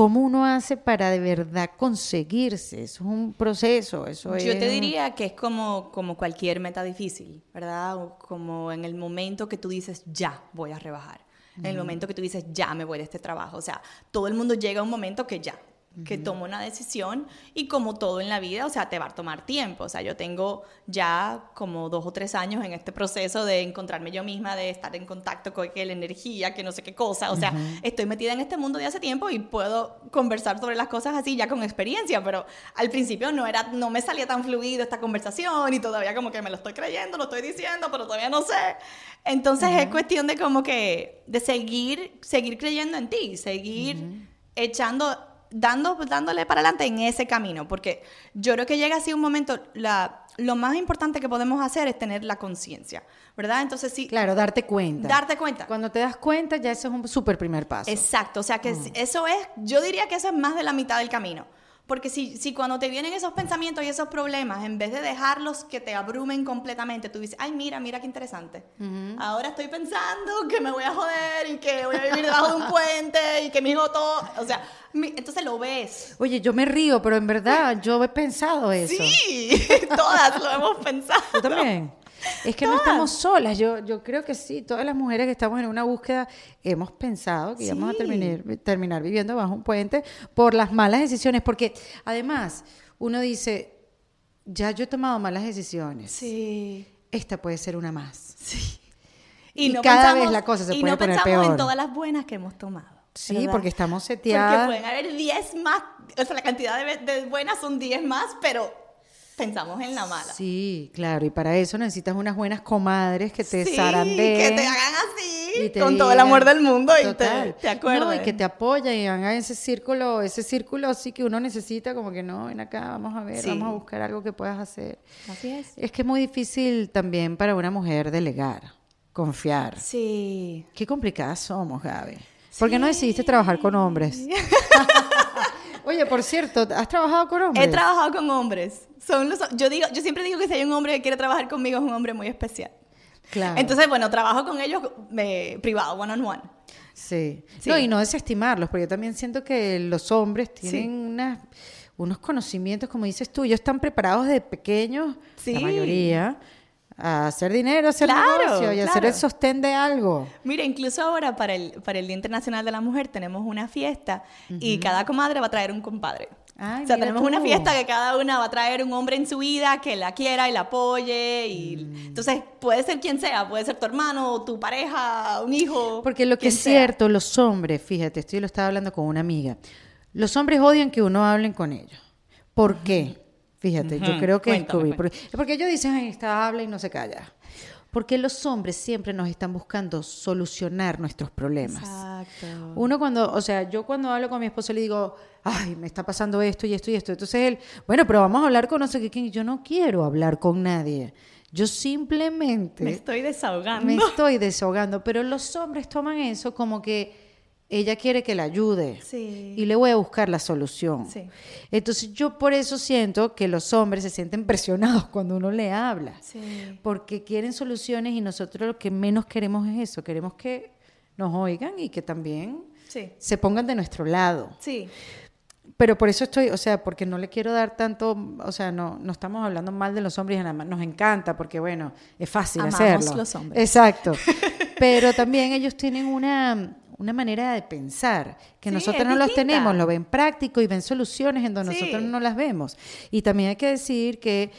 ¿Cómo uno hace para de verdad conseguirse? Eso es un proceso, eso Yo es te diría que es como, como cualquier meta difícil, ¿verdad? O como en el momento que tú dices, ya voy a rebajar. En el momento que tú dices, ya me voy de este trabajo. O sea, todo el mundo llega a un momento que ya, que toma una decisión y como todo en la vida, o sea, te va a tomar tiempo. O sea, yo tengo ya como dos o tres años en este proceso de encontrarme yo misma, de estar en contacto con la energía, que no sé qué cosa. O sea, estoy metida en este mundo de hace tiempo y puedo conversar sobre las cosas así ya con experiencia, pero al principio no era, no me salía tan fluido esta conversación y todavía como que me lo estoy creyendo, lo estoy diciendo, pero todavía no sé. Entonces es cuestión de como que, de seguir, seguir creyendo en ti, seguir echando, dando, dándole para adelante en ese camino, porque yo creo que llega así un momento, la, lo más importante que podemos hacer es tener la conciencia, ¿verdad? Entonces sí. Claro, darte cuenta. Darte cuenta. Cuando te das cuenta, ya eso es un súper primer paso. Exacto, o sea que Mm. eso es, yo diría que eso es más de la mitad del camino. Porque si, si cuando te vienen esos pensamientos y esos problemas, en vez de dejarlos que te abrumen completamente, tú dices, ay, mira, mira qué interesante. Ahora estoy pensando que me voy a joder y que voy a vivir debajo de un puente y que mi hijo todo... O sea, mi- entonces lo ves. Oye, yo me río, pero en verdad yo he pensado eso. Sí, todas lo hemos pensado. Yo también. Es que no estamos solas. Yo, yo creo que sí, todas las mujeres que estamos en una búsqueda hemos pensado que íbamos a Sí. terminar, terminar viviendo bajo un puente por las malas decisiones. Porque además, uno dice, ya yo he tomado malas decisiones. Sí. Esta puede ser una más. Y no cada pensamos- vez la cosa se y puede no poner pensamos peor. en todas las buenas que hemos tomado. Sí, ¿verdad? porque estamos Porque seteadas. pueden haber 10 más, o sea, la cantidad de, de buenas son 10 más, pero pensamos en la mala. Sí, claro. Y para eso necesitas unas buenas comadres que te Sí, zarandeen. que te hagan así, y te con todo el digan, amor del mundo y te, total. te acuerdas. No, y que te apoyan y hagan ese círculo, ese círculo así que uno necesita, como que no, ven acá, vamos a ver, Sí. vamos a buscar algo que puedas hacer. Así es. Es que es muy difícil también para una mujer delegar, confiar. Sí. Qué complicadas somos, Gaby. ¿Por qué no decidiste trabajar con hombres? Oye, por cierto, ¿has trabajado con hombres? He trabajado con hombres. Son los, yo, digo, yo siempre digo que si hay un hombre que quiere trabajar conmigo es un hombre muy especial. Claro. Entonces, bueno, trabajo con ellos eh, privado, one on one. Sí. Sí. No, y no desestimarlos, porque yo también siento que los hombres tienen Sí. unas- unos conocimientos, como dices tú, ellos están preparados de pequeños, Sí. la mayoría, a hacer dinero, a hacer Claro, negocio y hacer el sostén de algo. Mira, incluso ahora para el, para el Día Internacional de la Mujer tenemos una fiesta y cada comadre va a traer un compadre. Ay, o sea, tenemos tú. una fiesta que cada una va a traer un hombre en su vida que la quiera y la apoye. Y, Mm. Entonces, puede ser quien sea, puede ser tu hermano, tu pareja, un hijo. Porque lo que es sea. cierto, los hombres, fíjate, esto yo lo estaba hablando con una amiga, los hombres odian que uno hable con ellos. ¿Por qué? Fíjate, yo creo que Cuéntame, descubrí. Porque, porque ellos dicen, ay, esta habla y no se calla. Porque los hombres siempre nos están buscando solucionar nuestros problemas. Exacto. Uno cuando, o sea, yo cuando hablo con mi esposo le digo, ay, me está pasando esto y esto y esto. Entonces él, bueno, pero vamos a hablar con no sé qué. quién". Y Yo no quiero hablar con nadie. Yo simplemente Me estoy desahogando. me estoy desahogando. Pero los hombres toman eso como que ella quiere que la ayude. Sí. Y le voy a buscar la solución. Sí. Entonces yo por eso siento que los hombres se sienten presionados cuando uno le habla. Sí. Porque quieren soluciones y nosotros lo que menos queremos es eso. Queremos que nos oigan y que también se pongan de nuestro lado. Sí. Pero por eso estoy, o sea, porque no le quiero dar tanto, o sea, no, no estamos hablando mal de los hombres, y nada más nos encanta, porque bueno, es fácil Amamos hacerlo. los hombres. Exacto. Pero también ellos tienen una, una manera de pensar que Sí, nosotros no los distinta. tenemos, lo ven práctico y ven soluciones en donde Sí. nosotros no las vemos. Y también hay que decir que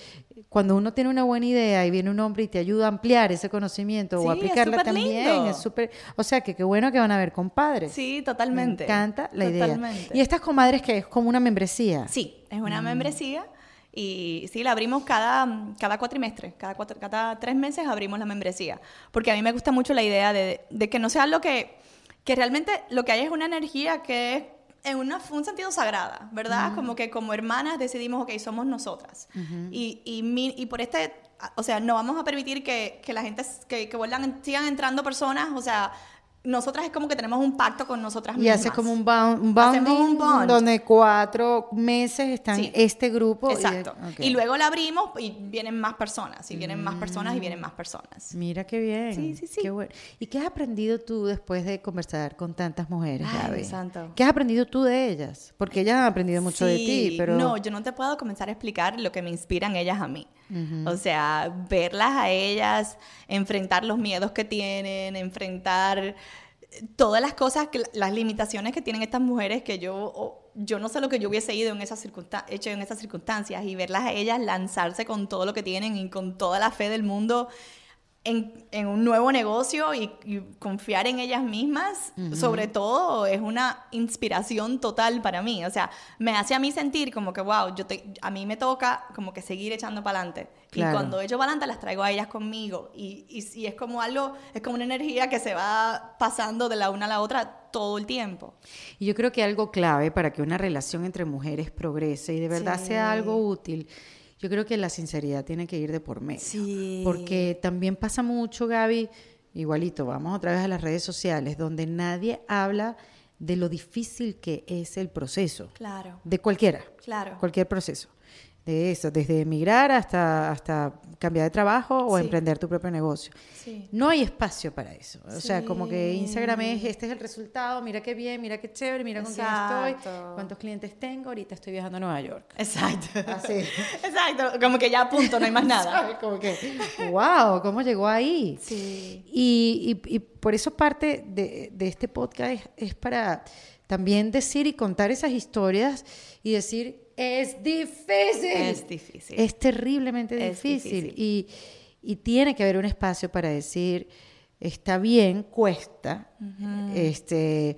cuando uno tiene una buena idea y viene un hombre y te ayuda a ampliar ese conocimiento Sí, o es aplicarla también, lindo. es súper, o sea, que qué bueno que van a ver compadres. Sí, totalmente. Me encanta la idea. Y estas comadres que es como una membresía. Sí, es Mm. una membresía y sí, la abrimos cada, cada cuatrimestre, cada, cuatro, cada tres meses abrimos la membresía, porque a mí me gusta mucho la idea de, de que no sea lo que, que realmente lo que hay es una energía que es en una, un sentido sagrada, ¿verdad? Como que como hermanas decidimos, ok, somos nosotras. y, y, mi- y por este, o sea, no vamos a permitir que, que la gente, que, que vuelvan, sigan entrando personas, o sea, nosotras es como que tenemos un pacto con nosotras Y mismas. haces como un, bound, un bounding un bond. donde cuatro meses están Sí. este grupo. y- Exacto. Y luego la abrimos y vienen más personas, y vienen más personas y vienen más personas. Mira qué bien. Sí, sí, sí. Qué bueno. ¿Y qué has aprendido tú después de conversar con tantas mujeres, Gaby? santo. ¿Qué has aprendido tú de ellas? Porque ellas han aprendido mucho de ti, pero... No, yo no te puedo comenzar a explicar lo que me inspiran ellas a mí. O sea, verlas a ellas, enfrentar los miedos que tienen, enfrentar todas las cosas, las limitaciones que tienen estas mujeres que yo, yo no sé lo que yo hubiese ido en esas hecho en esas circunstancias y verlas a ellas lanzarse con todo lo que tienen y con toda la fe del mundo en, en un nuevo negocio y, y confiar en ellas mismas, sobre todo, es una inspiración total para mí. O sea, me hace a mí sentir como que, wow, yo te, a mí me toca como que seguir echando para adelante. Claro. Y cuando echo para adelante las traigo a ellas conmigo. Y, y, y es como algo, es como una energía que se va pasando de la una a la otra todo el tiempo. Y yo creo que algo clave para que una relación entre mujeres progrese y de verdad Sí. sea algo útil, yo creo que la sinceridad tiene que ir de por medio. Sí. Porque también pasa mucho, Gaby, igualito, vamos otra vez a las redes sociales, donde nadie habla de lo difícil que es el proceso. Claro, De cualquiera. claro. Cualquier proceso. De eso, desde emigrar hasta, hasta cambiar de trabajo o Sí. emprender tu propio negocio. Sí. No hay espacio para eso. O sea, como que. Instagram es, este es el resultado, mira qué bien, mira qué chévere, mira con quién estoy, Exacto. cuántos clientes tengo, ahorita estoy viajando a Nueva York. Exacto. Así. Exacto, como que ya a punto, no hay más nada. Como que, wow, ¿cómo llegó ahí? Sí. Y, y- y por eso parte de, de este podcast es, es para también decir y contar esas historias y decir, es difícil. Es difícil. Es terriblemente Es difícil. difícil. Y, y tiene que haber un espacio para decir, está bien, cuesta, este,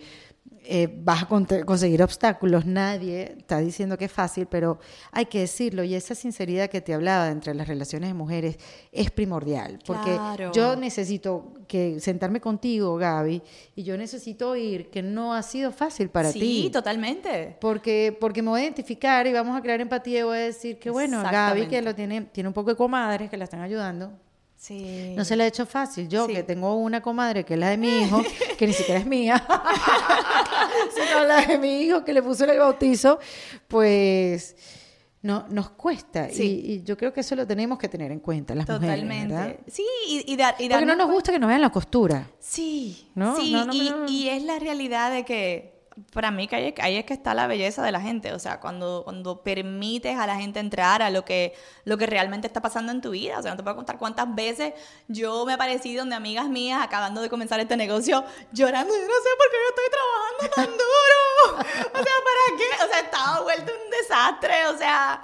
eh, vas a conseguir obstáculos, nadie está diciendo que es fácil, pero hay que decirlo. Y esa sinceridad que te hablaba entre las relaciones de mujeres es primordial, porque Claro. yo necesito que sentarme contigo, Gaby, y yo necesito oír que no ha sido fácil para sí, ti. totalmente. Porque, porque me voy a identificar y vamos a crear empatía y voy a decir que bueno, Gaby que lo tiene, tiene un poco de comadres que la están ayudando. Sí. No se le ha hecho fácil. Yo Sí. que tengo una comadre que es la de mi hijo, que ni siquiera es mía, sino la de mi hijo que le puso el bautizo, pues no, nos cuesta. Sí. Y, y yo creo que eso lo tenemos que tener en cuenta las Totalmente. mujeres, ¿verdad? sí, y, y, dar, y Porque no nos gusta que nos vean la costura. Sí, ¿No? sí, No, no, y, no, no. y es la realidad de que para mí que ahí, ahí es que está la belleza de la gente, o sea, cuando, cuando permites a la gente entrar a lo que, lo que realmente está pasando en tu vida, o sea, no te puedo contar cuántas veces yo me aparecí donde amigas mías acabando de comenzar este negocio llorando, yo no sé por qué yo estoy trabajando tan duro, o sea, ¿para qué? O sea, estaba vuelto un desastre, o sea,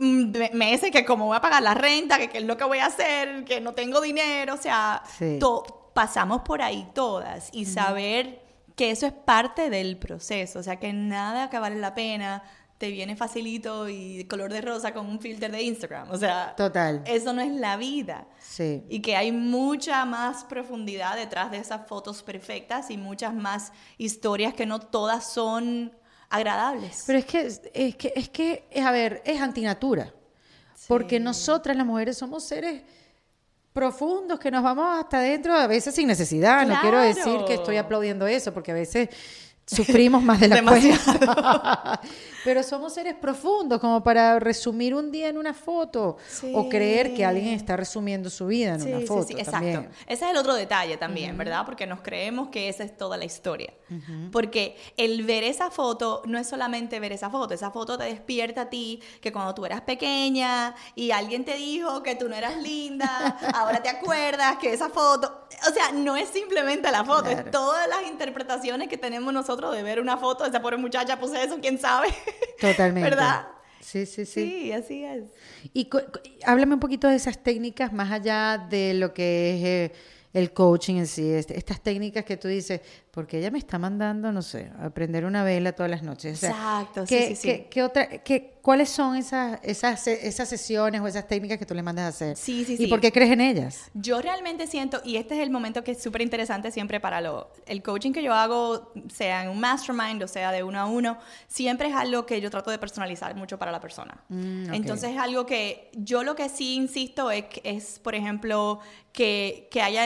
mm, me- meses que cómo voy a pagar la renta, que qué es lo que voy a hacer, que no tengo dinero, o sea, Sí. pasamos por ahí todas y saber que eso es parte del proceso, o sea, que nada que vale la pena te viene facilito y color de rosa con un filter de Instagram, o sea, Total. eso no es la vida. Sí. Y que hay mucha más profundidad detrás de esas fotos perfectas y muchas más historias que no todas son agradables. Pero es que, es que, es que, a ver, es antinatura. Porque nosotras las mujeres somos seres profundos que nos vamos hasta adentro a veces sin necesidad. No quiero decir que estoy aplaudiendo eso, porque a veces sufrimos más de la cuenta. Pero somos seres profundos como para resumir un día en una foto o creer que alguien está resumiendo su vida en Sí, una foto sí, exacto. también. Ese es el otro detalle también, ¿verdad? Porque nos creemos que esa es toda la historia. Porque el ver esa foto no es solamente ver esa foto, esa foto te despierta a ti que cuando tú eras pequeña y alguien te dijo que tú no eras linda, ahora te acuerdas que esa foto, o sea, no es simplemente la foto, Claro. es todas las interpretaciones que tenemos nosotros de ver una foto, esa pobre muchacha puse eso, quién sabe. Totalmente. ¿Verdad? Sí, sí, sí. Sí, así es. Y háblame un poquito de esas técnicas más allá de lo que es eh, el coaching en sí, este- estas técnicas que tú dices, porque ella me está mandando, no sé, a prender una vela todas las noches. O sea, Exacto, sí, ¿qué, sí, sí. qué- qué otra, qué- ¿Cuáles son esas, esas, esas sesiones o esas técnicas que tú le mandas a hacer? Sí, sí, ¿Y sí. por qué crees en ellas? Yo realmente siento, y este es el momento que es súper interesante siempre para lo, el coaching que yo hago, sea en un mastermind o sea de uno a uno, siempre es algo que yo trato de personalizar mucho para la persona. Mm. Entonces es algo que yo lo que sí insisto es, es por ejemplo, que, que haya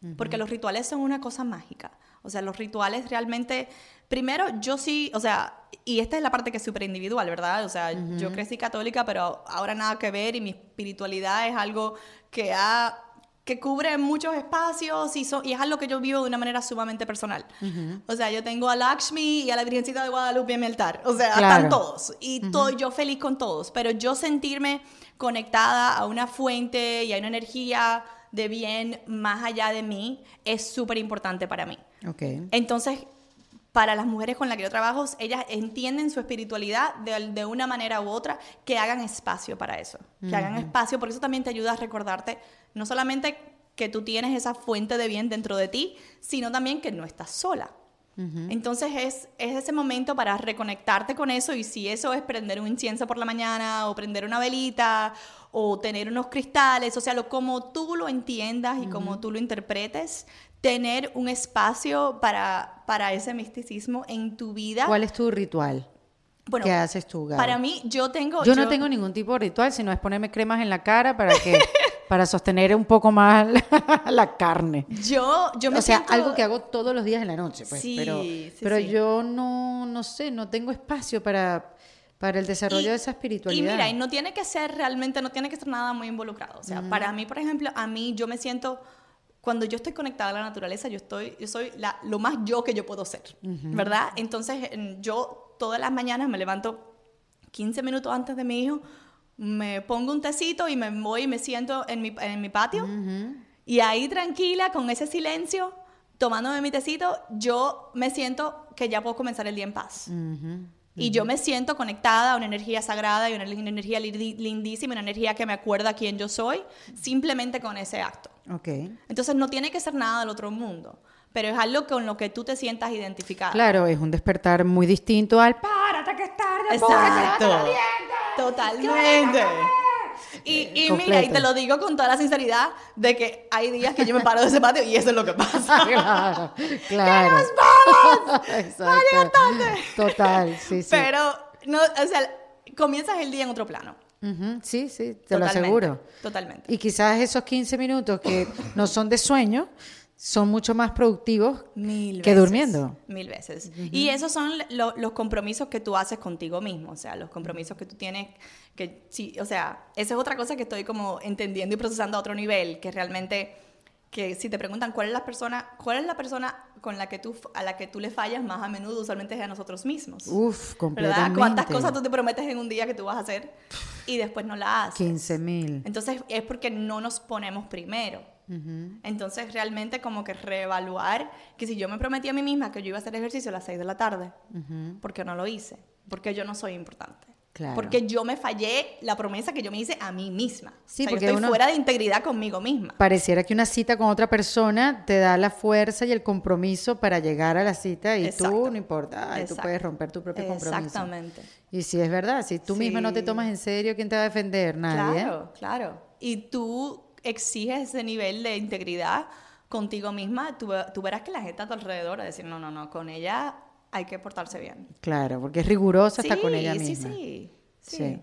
rituales, porque los rituales son una cosa mágica. O sea, los rituales realmente, primero yo sí, o sea, y esta es la parte que es súper individual, ¿verdad? O sea, yo crecí católica, pero ahora nada que ver y mi espiritualidad es algo que ha que cubre muchos espacios y, so- y es algo que yo vivo de una manera sumamente personal. O sea, yo tengo a Lakshmi y a la Virgencita de Guadalupe en mi altar. O sea, Claro. están todos. Y todo, yo feliz con todos. Pero yo sentirme conectada a una fuente y a una energía de bien más allá de mí es súper importante para mí. Ok. Entonces, para las mujeres con las que yo trabajo, ellas entienden su espiritualidad de, de una manera u otra, que hagan espacio para eso, que hagan espacio, porque eso también te ayuda a recordarte no solamente que tú tienes esa fuente de bien dentro de ti, sino también que no estás sola. Entonces es, es ese momento para reconectarte con eso y si eso es prender un incienso por la mañana o prender una velita o tener unos cristales, o sea, lo, como tú lo entiendas y como tú lo interpretes, tener un espacio para, para ese misticismo en tu vida. ¿Cuál es tu ritual? Bueno, ¿Qué haces tú, Gaby? Para mí, yo tengo... Yo, no tengo ningún tipo de ritual, sino es ponerme cremas en la cara para que para sostener un poco más la, carne. Yo, yo me O sea, siento- algo que hago todos los días en la noche, pues. Sí, pero sí, pero sí. yo no, no sé, no tengo espacio para, para el desarrollo Y- de esa espiritualidad. Y mira, y no tiene que ser realmente, no tiene que ser nada muy involucrado. O sea, para mí, por ejemplo, a mí yo me siento, cuando yo estoy conectada a la naturaleza, yo, estoy, yo soy la, lo más yo que yo puedo ser, ¿verdad? Entonces, en- yo todas las mañanas me levanto 15 minutos antes de mi hijo, me pongo un tecito y me voy y me siento en mi, en mi patio. Y ahí tranquila, con ese silencio, tomándome mi tecito, yo me siento que ya puedo comenzar el día en paz. Y yo me siento conectada a una energía sagrada y una, una energía li- lindísima, una energía que me acuerda quién yo soy, simplemente con ese acto. Ok. Entonces no tiene que ser nada del otro mundo, pero es algo con lo que tú te sientas identificada. Claro, es un despertar muy distinto al párate que es tarde, los dientes". Totalmente. Y, y mira, y te lo digo con toda la sinceridad de que hay días que yo me paro de ese patio y eso es lo que pasa. claro, claro. vamos! Exacto. Total, sí, sí. Pero, no, o sea, comienzas el día en otro plano. Ujú, Sí, sí, te lo Totalmente, aseguro. Totalmente. Y quizás esos 15 minutos que no son de sueño son mucho más productivos Mil que veces, durmiendo. Mil veces. Y esos son lo- los compromisos que tú haces contigo mismo, o sea, los compromisos que tú tienes, que sí, o sea, esa es otra cosa que estoy como entendiendo y procesando a otro nivel, que realmente, que si te preguntan cuál es la persona, cuál es la persona con la que tú, a la que tú le fallas más a menudo, usualmente es a nosotros mismos. Uf, ¿Verdad? completamente. ¿Cuántas cosas tú te prometes en un día que tú vas a hacer y después no la haces? 15 mil. Entonces es porque no nos ponemos primero. Entonces realmente como que reevaluar que si yo me prometí a mí misma que yo iba a hacer ejercicio a las 6 de la tarde, ¿por qué no lo hice? Porque yo no soy importante. Claro. Porque yo me fallé la promesa que yo me hice a mí misma. Sí, o sea, porque yo estoy fuera de integridad conmigo misma. Pareciera que una cita con otra persona te da la fuerza y el compromiso para llegar a la cita y tú Exacto. no importa, ay, tú puedes romper tu propio compromiso. Exactamente. Y si es verdad, si tú misma no te Sí. tomas en serio, ¿quién te va a defender? Nadie. Claro, claro. Y tú exiges ese nivel de integridad contigo misma, tú, tú verás que la gente a tu alrededor va a decir, no, no, no, con ella hay que portarse bien. Claro, porque es rigurosa hasta con ella sí, misma. Sí, sí, Sí.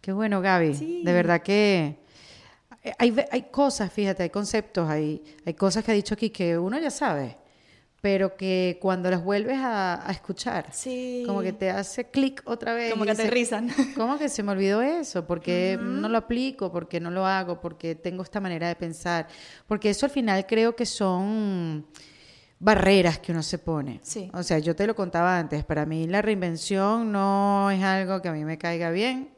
Qué bueno, Gaby. Sí. De verdad que hay, ve- hay cosas, fíjate, hay conceptos, hay, hay cosas que ha dicho aquí que uno ya sabe, pero que cuando las vuelves a, a escuchar, Sí. como que te hace clic otra vez. Como que dices, aterrizan. ¿Cómo que se me olvidó eso? porque no lo aplico? porque no lo hago? porque tengo esta manera de pensar? Porque eso al final creo que son barreras que uno se pone. Sí. O sea, yo te lo contaba antes, para mí la reinvención no es algo que a mí me caiga bien.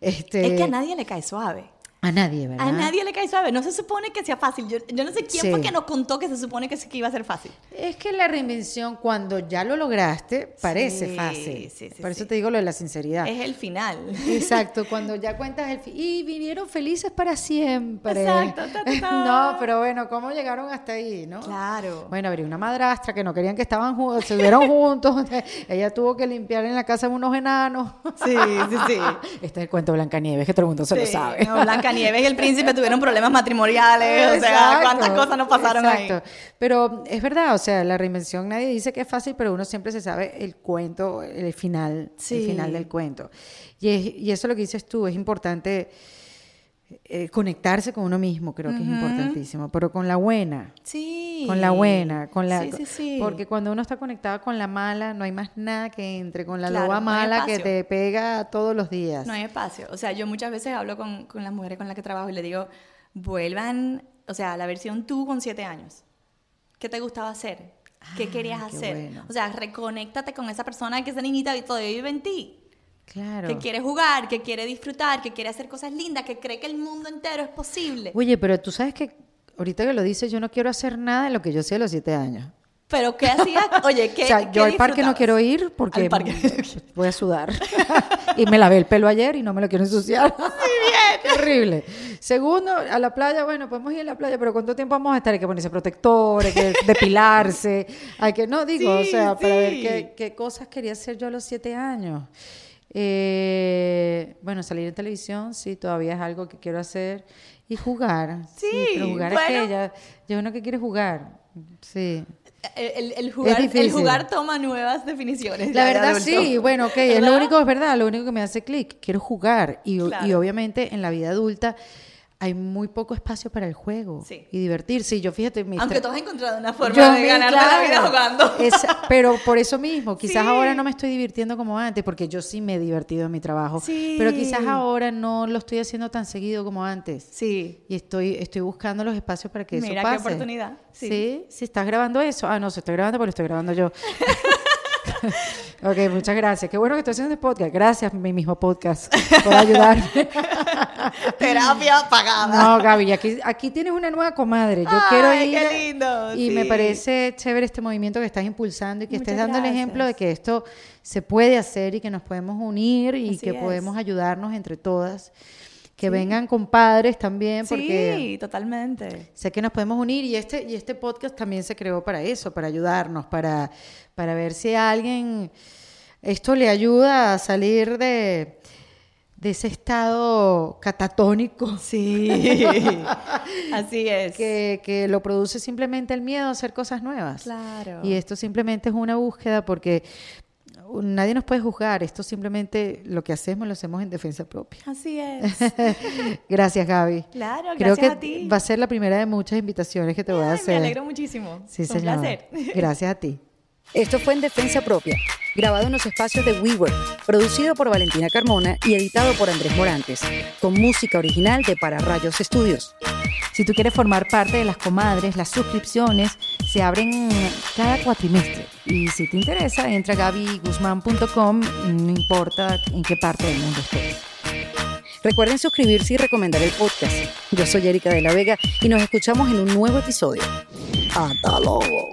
Este, Es que a nadie le cae suave. A nadie, ¿verdad? A nadie le cae suave. No se supone que sea fácil. Yo, yo no sé quién Sí. fue que nos contó que se supone que, que iba a ser fácil. Es que la reinvención, cuando ya lo lograste, parece Sí, fácil. sí, sí, Por eso te digo lo de la sinceridad. Es el final. Exacto, cuando ya cuentas el fin. Y vivieron felices para siempre. Exacto, ta, ta, ta. No, pero bueno, ¿cómo llegaron hasta ahí, no? Claro. Bueno, habría una madrastra que no querían que estaban juntos, se vieron juntos. Ella tuvo que limpiar en la casa unos enanos. Sí, sí, sí. Este es el cuento de Blancanieves, que todo el mundo se lo sabe. no, Blancanieves y el príncipe tuvieron problemas matrimoniales. O sea, ¿cuántas Exacto, cosas no pasaron exacto. ahí? Pero es verdad, o sea, la reinvención nadie dice que es fácil, pero uno siempre se sabe el cuento, el final, Sí. el final del cuento. Y, es- y eso es lo que dices tú, es importante eh, conectarse con uno mismo, creo que es importantísimo, pero con la buena. Sí. Con la buena, con la Sí, sí, sí. porque cuando uno está conectado con la mala, no hay más nada que entre con la Claro, loba no mala que te pega todos los días. No hay espacio. O sea, yo muchas veces hablo con, con las mujeres con las que trabajo y le digo, vuelvan, o sea, la versión tú con siete años. ¿Qué te gustaba hacer? ¿Qué Ah, querías qué hacer? bueno. O sea, reconéctate con esa persona que esa niñita todavía vive en ti. Claro. Que quiere jugar, que quiere disfrutar, que quiere hacer cosas lindas, que cree que el mundo entero es posible. Oye, pero tú sabes que ahorita que lo dices, yo no quiero hacer nada de lo que yo hacía a los siete años. Pero ¿qué hacías? Oye, ¿qué O sea, yo al parque no quiero ir porque voy a sudar. y me lavé el pelo ayer y no me lo quiero ensuciar. Muy bien. Terrible. Segundo, a la playa, bueno, podemos ir a la playa, pero ¿cuánto tiempo vamos a estar? Hay que ponerse protector, hay que depilarse, hay que, no digo, o Sí, sea, para ver sí. qué, qué cosas quería hacer yo a los siete años. Eh, bueno, salir en televisión, sí, todavía es algo que quiero hacer. Y jugar. Sí, Sí, pero jugar es bueno. que ya, ya uno que quiere jugar. Sí. El, jugar, el jugar toma nuevas definiciones. La verdad sí, bueno, ok, es lo único, es verdad, lo único que me hace clic, quiero jugar y, y obviamente en la vida adulta hay muy poco espacio para el juego Sí. y divertirse. Y yo fíjate, mi Aunque tú has encontrado una forma Yo de mi- ganarte la vida claro, jugando. pero por eso mismo, quizás Sí. ahora no me estoy divirtiendo como antes, porque yo sí me he divertido en mi trabajo, Sí. pero quizás ahora no lo estoy haciendo tan seguido como antes. Sí. Y estoy, estoy buscando los espacios para que Mira eso qué pase. oportunidad, sí. sí. Si estás grabando eso. Ah, no, se estoy grabando, pero lo estoy grabando yo. ok, muchas gracias. Qué bueno que estoy haciendo este podcast. Gracias, mi mismo podcast, por ayudarme. Terapia pagada. no, Gaby, aquí, aquí tienes una nueva comadre. Yo Ay, quiero ir. qué lindo, Y me parece chévere este movimiento que estás impulsando y que estés Muchas dando el ejemplo de que esto se puede hacer y que nos podemos unir y Así que es. podemos ayudarnos entre todas. Que vengan compadres también, porque Sí, totalmente. sé que nos podemos unir y este, y este podcast también se creó para eso, para ayudarnos, para, para ver si a alguien esto le ayuda a salir de, de ese estado catatónico Sí. Así es. que, que lo produce simplemente el miedo a hacer cosas nuevas. Claro. Y esto simplemente es una búsqueda porque nadie nos puede juzgar, esto simplemente lo que hacemos lo hacemos en defensa propia. Así es. Gracias, Gaby. Claro, Creo gracias que a ti. va a ser la primera de muchas invitaciones que te voy a hacer. Me alegro muchísimo. Sí, Un señor. placer. Gracias a ti. Esto fue en Defensa Propia, grabado en los espacios de WeWork, producido por Valentina Carmona y editado por Andrés Morantes, con música original de Para Rayos Estudios. Si tú quieres formar parte de las comadres, las suscripciones se abren cada cuatrimestre. Y si te interesa, entra a gabyguzman.com, no importa en qué parte del mundo estés. Recuerden suscribirse y recomendar el podcast. Yo soy Erika de la Vega y nos escuchamos en un nuevo episodio. Hasta luego.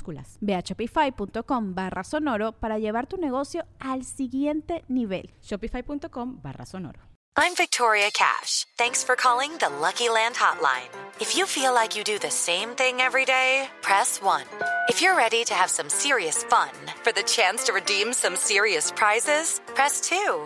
minúsculas. Ve a shopify.com barra sonoro para llevar tu negocio al siguiente nivel. Shopify.com barra sonoro. I'm Victoria Cash. Thanks for calling the Lucky Land Hotline. If you feel like you do the same thing every day, press 1. If you're ready to have some serious fun for the chance to redeem some serious prizes, press 2.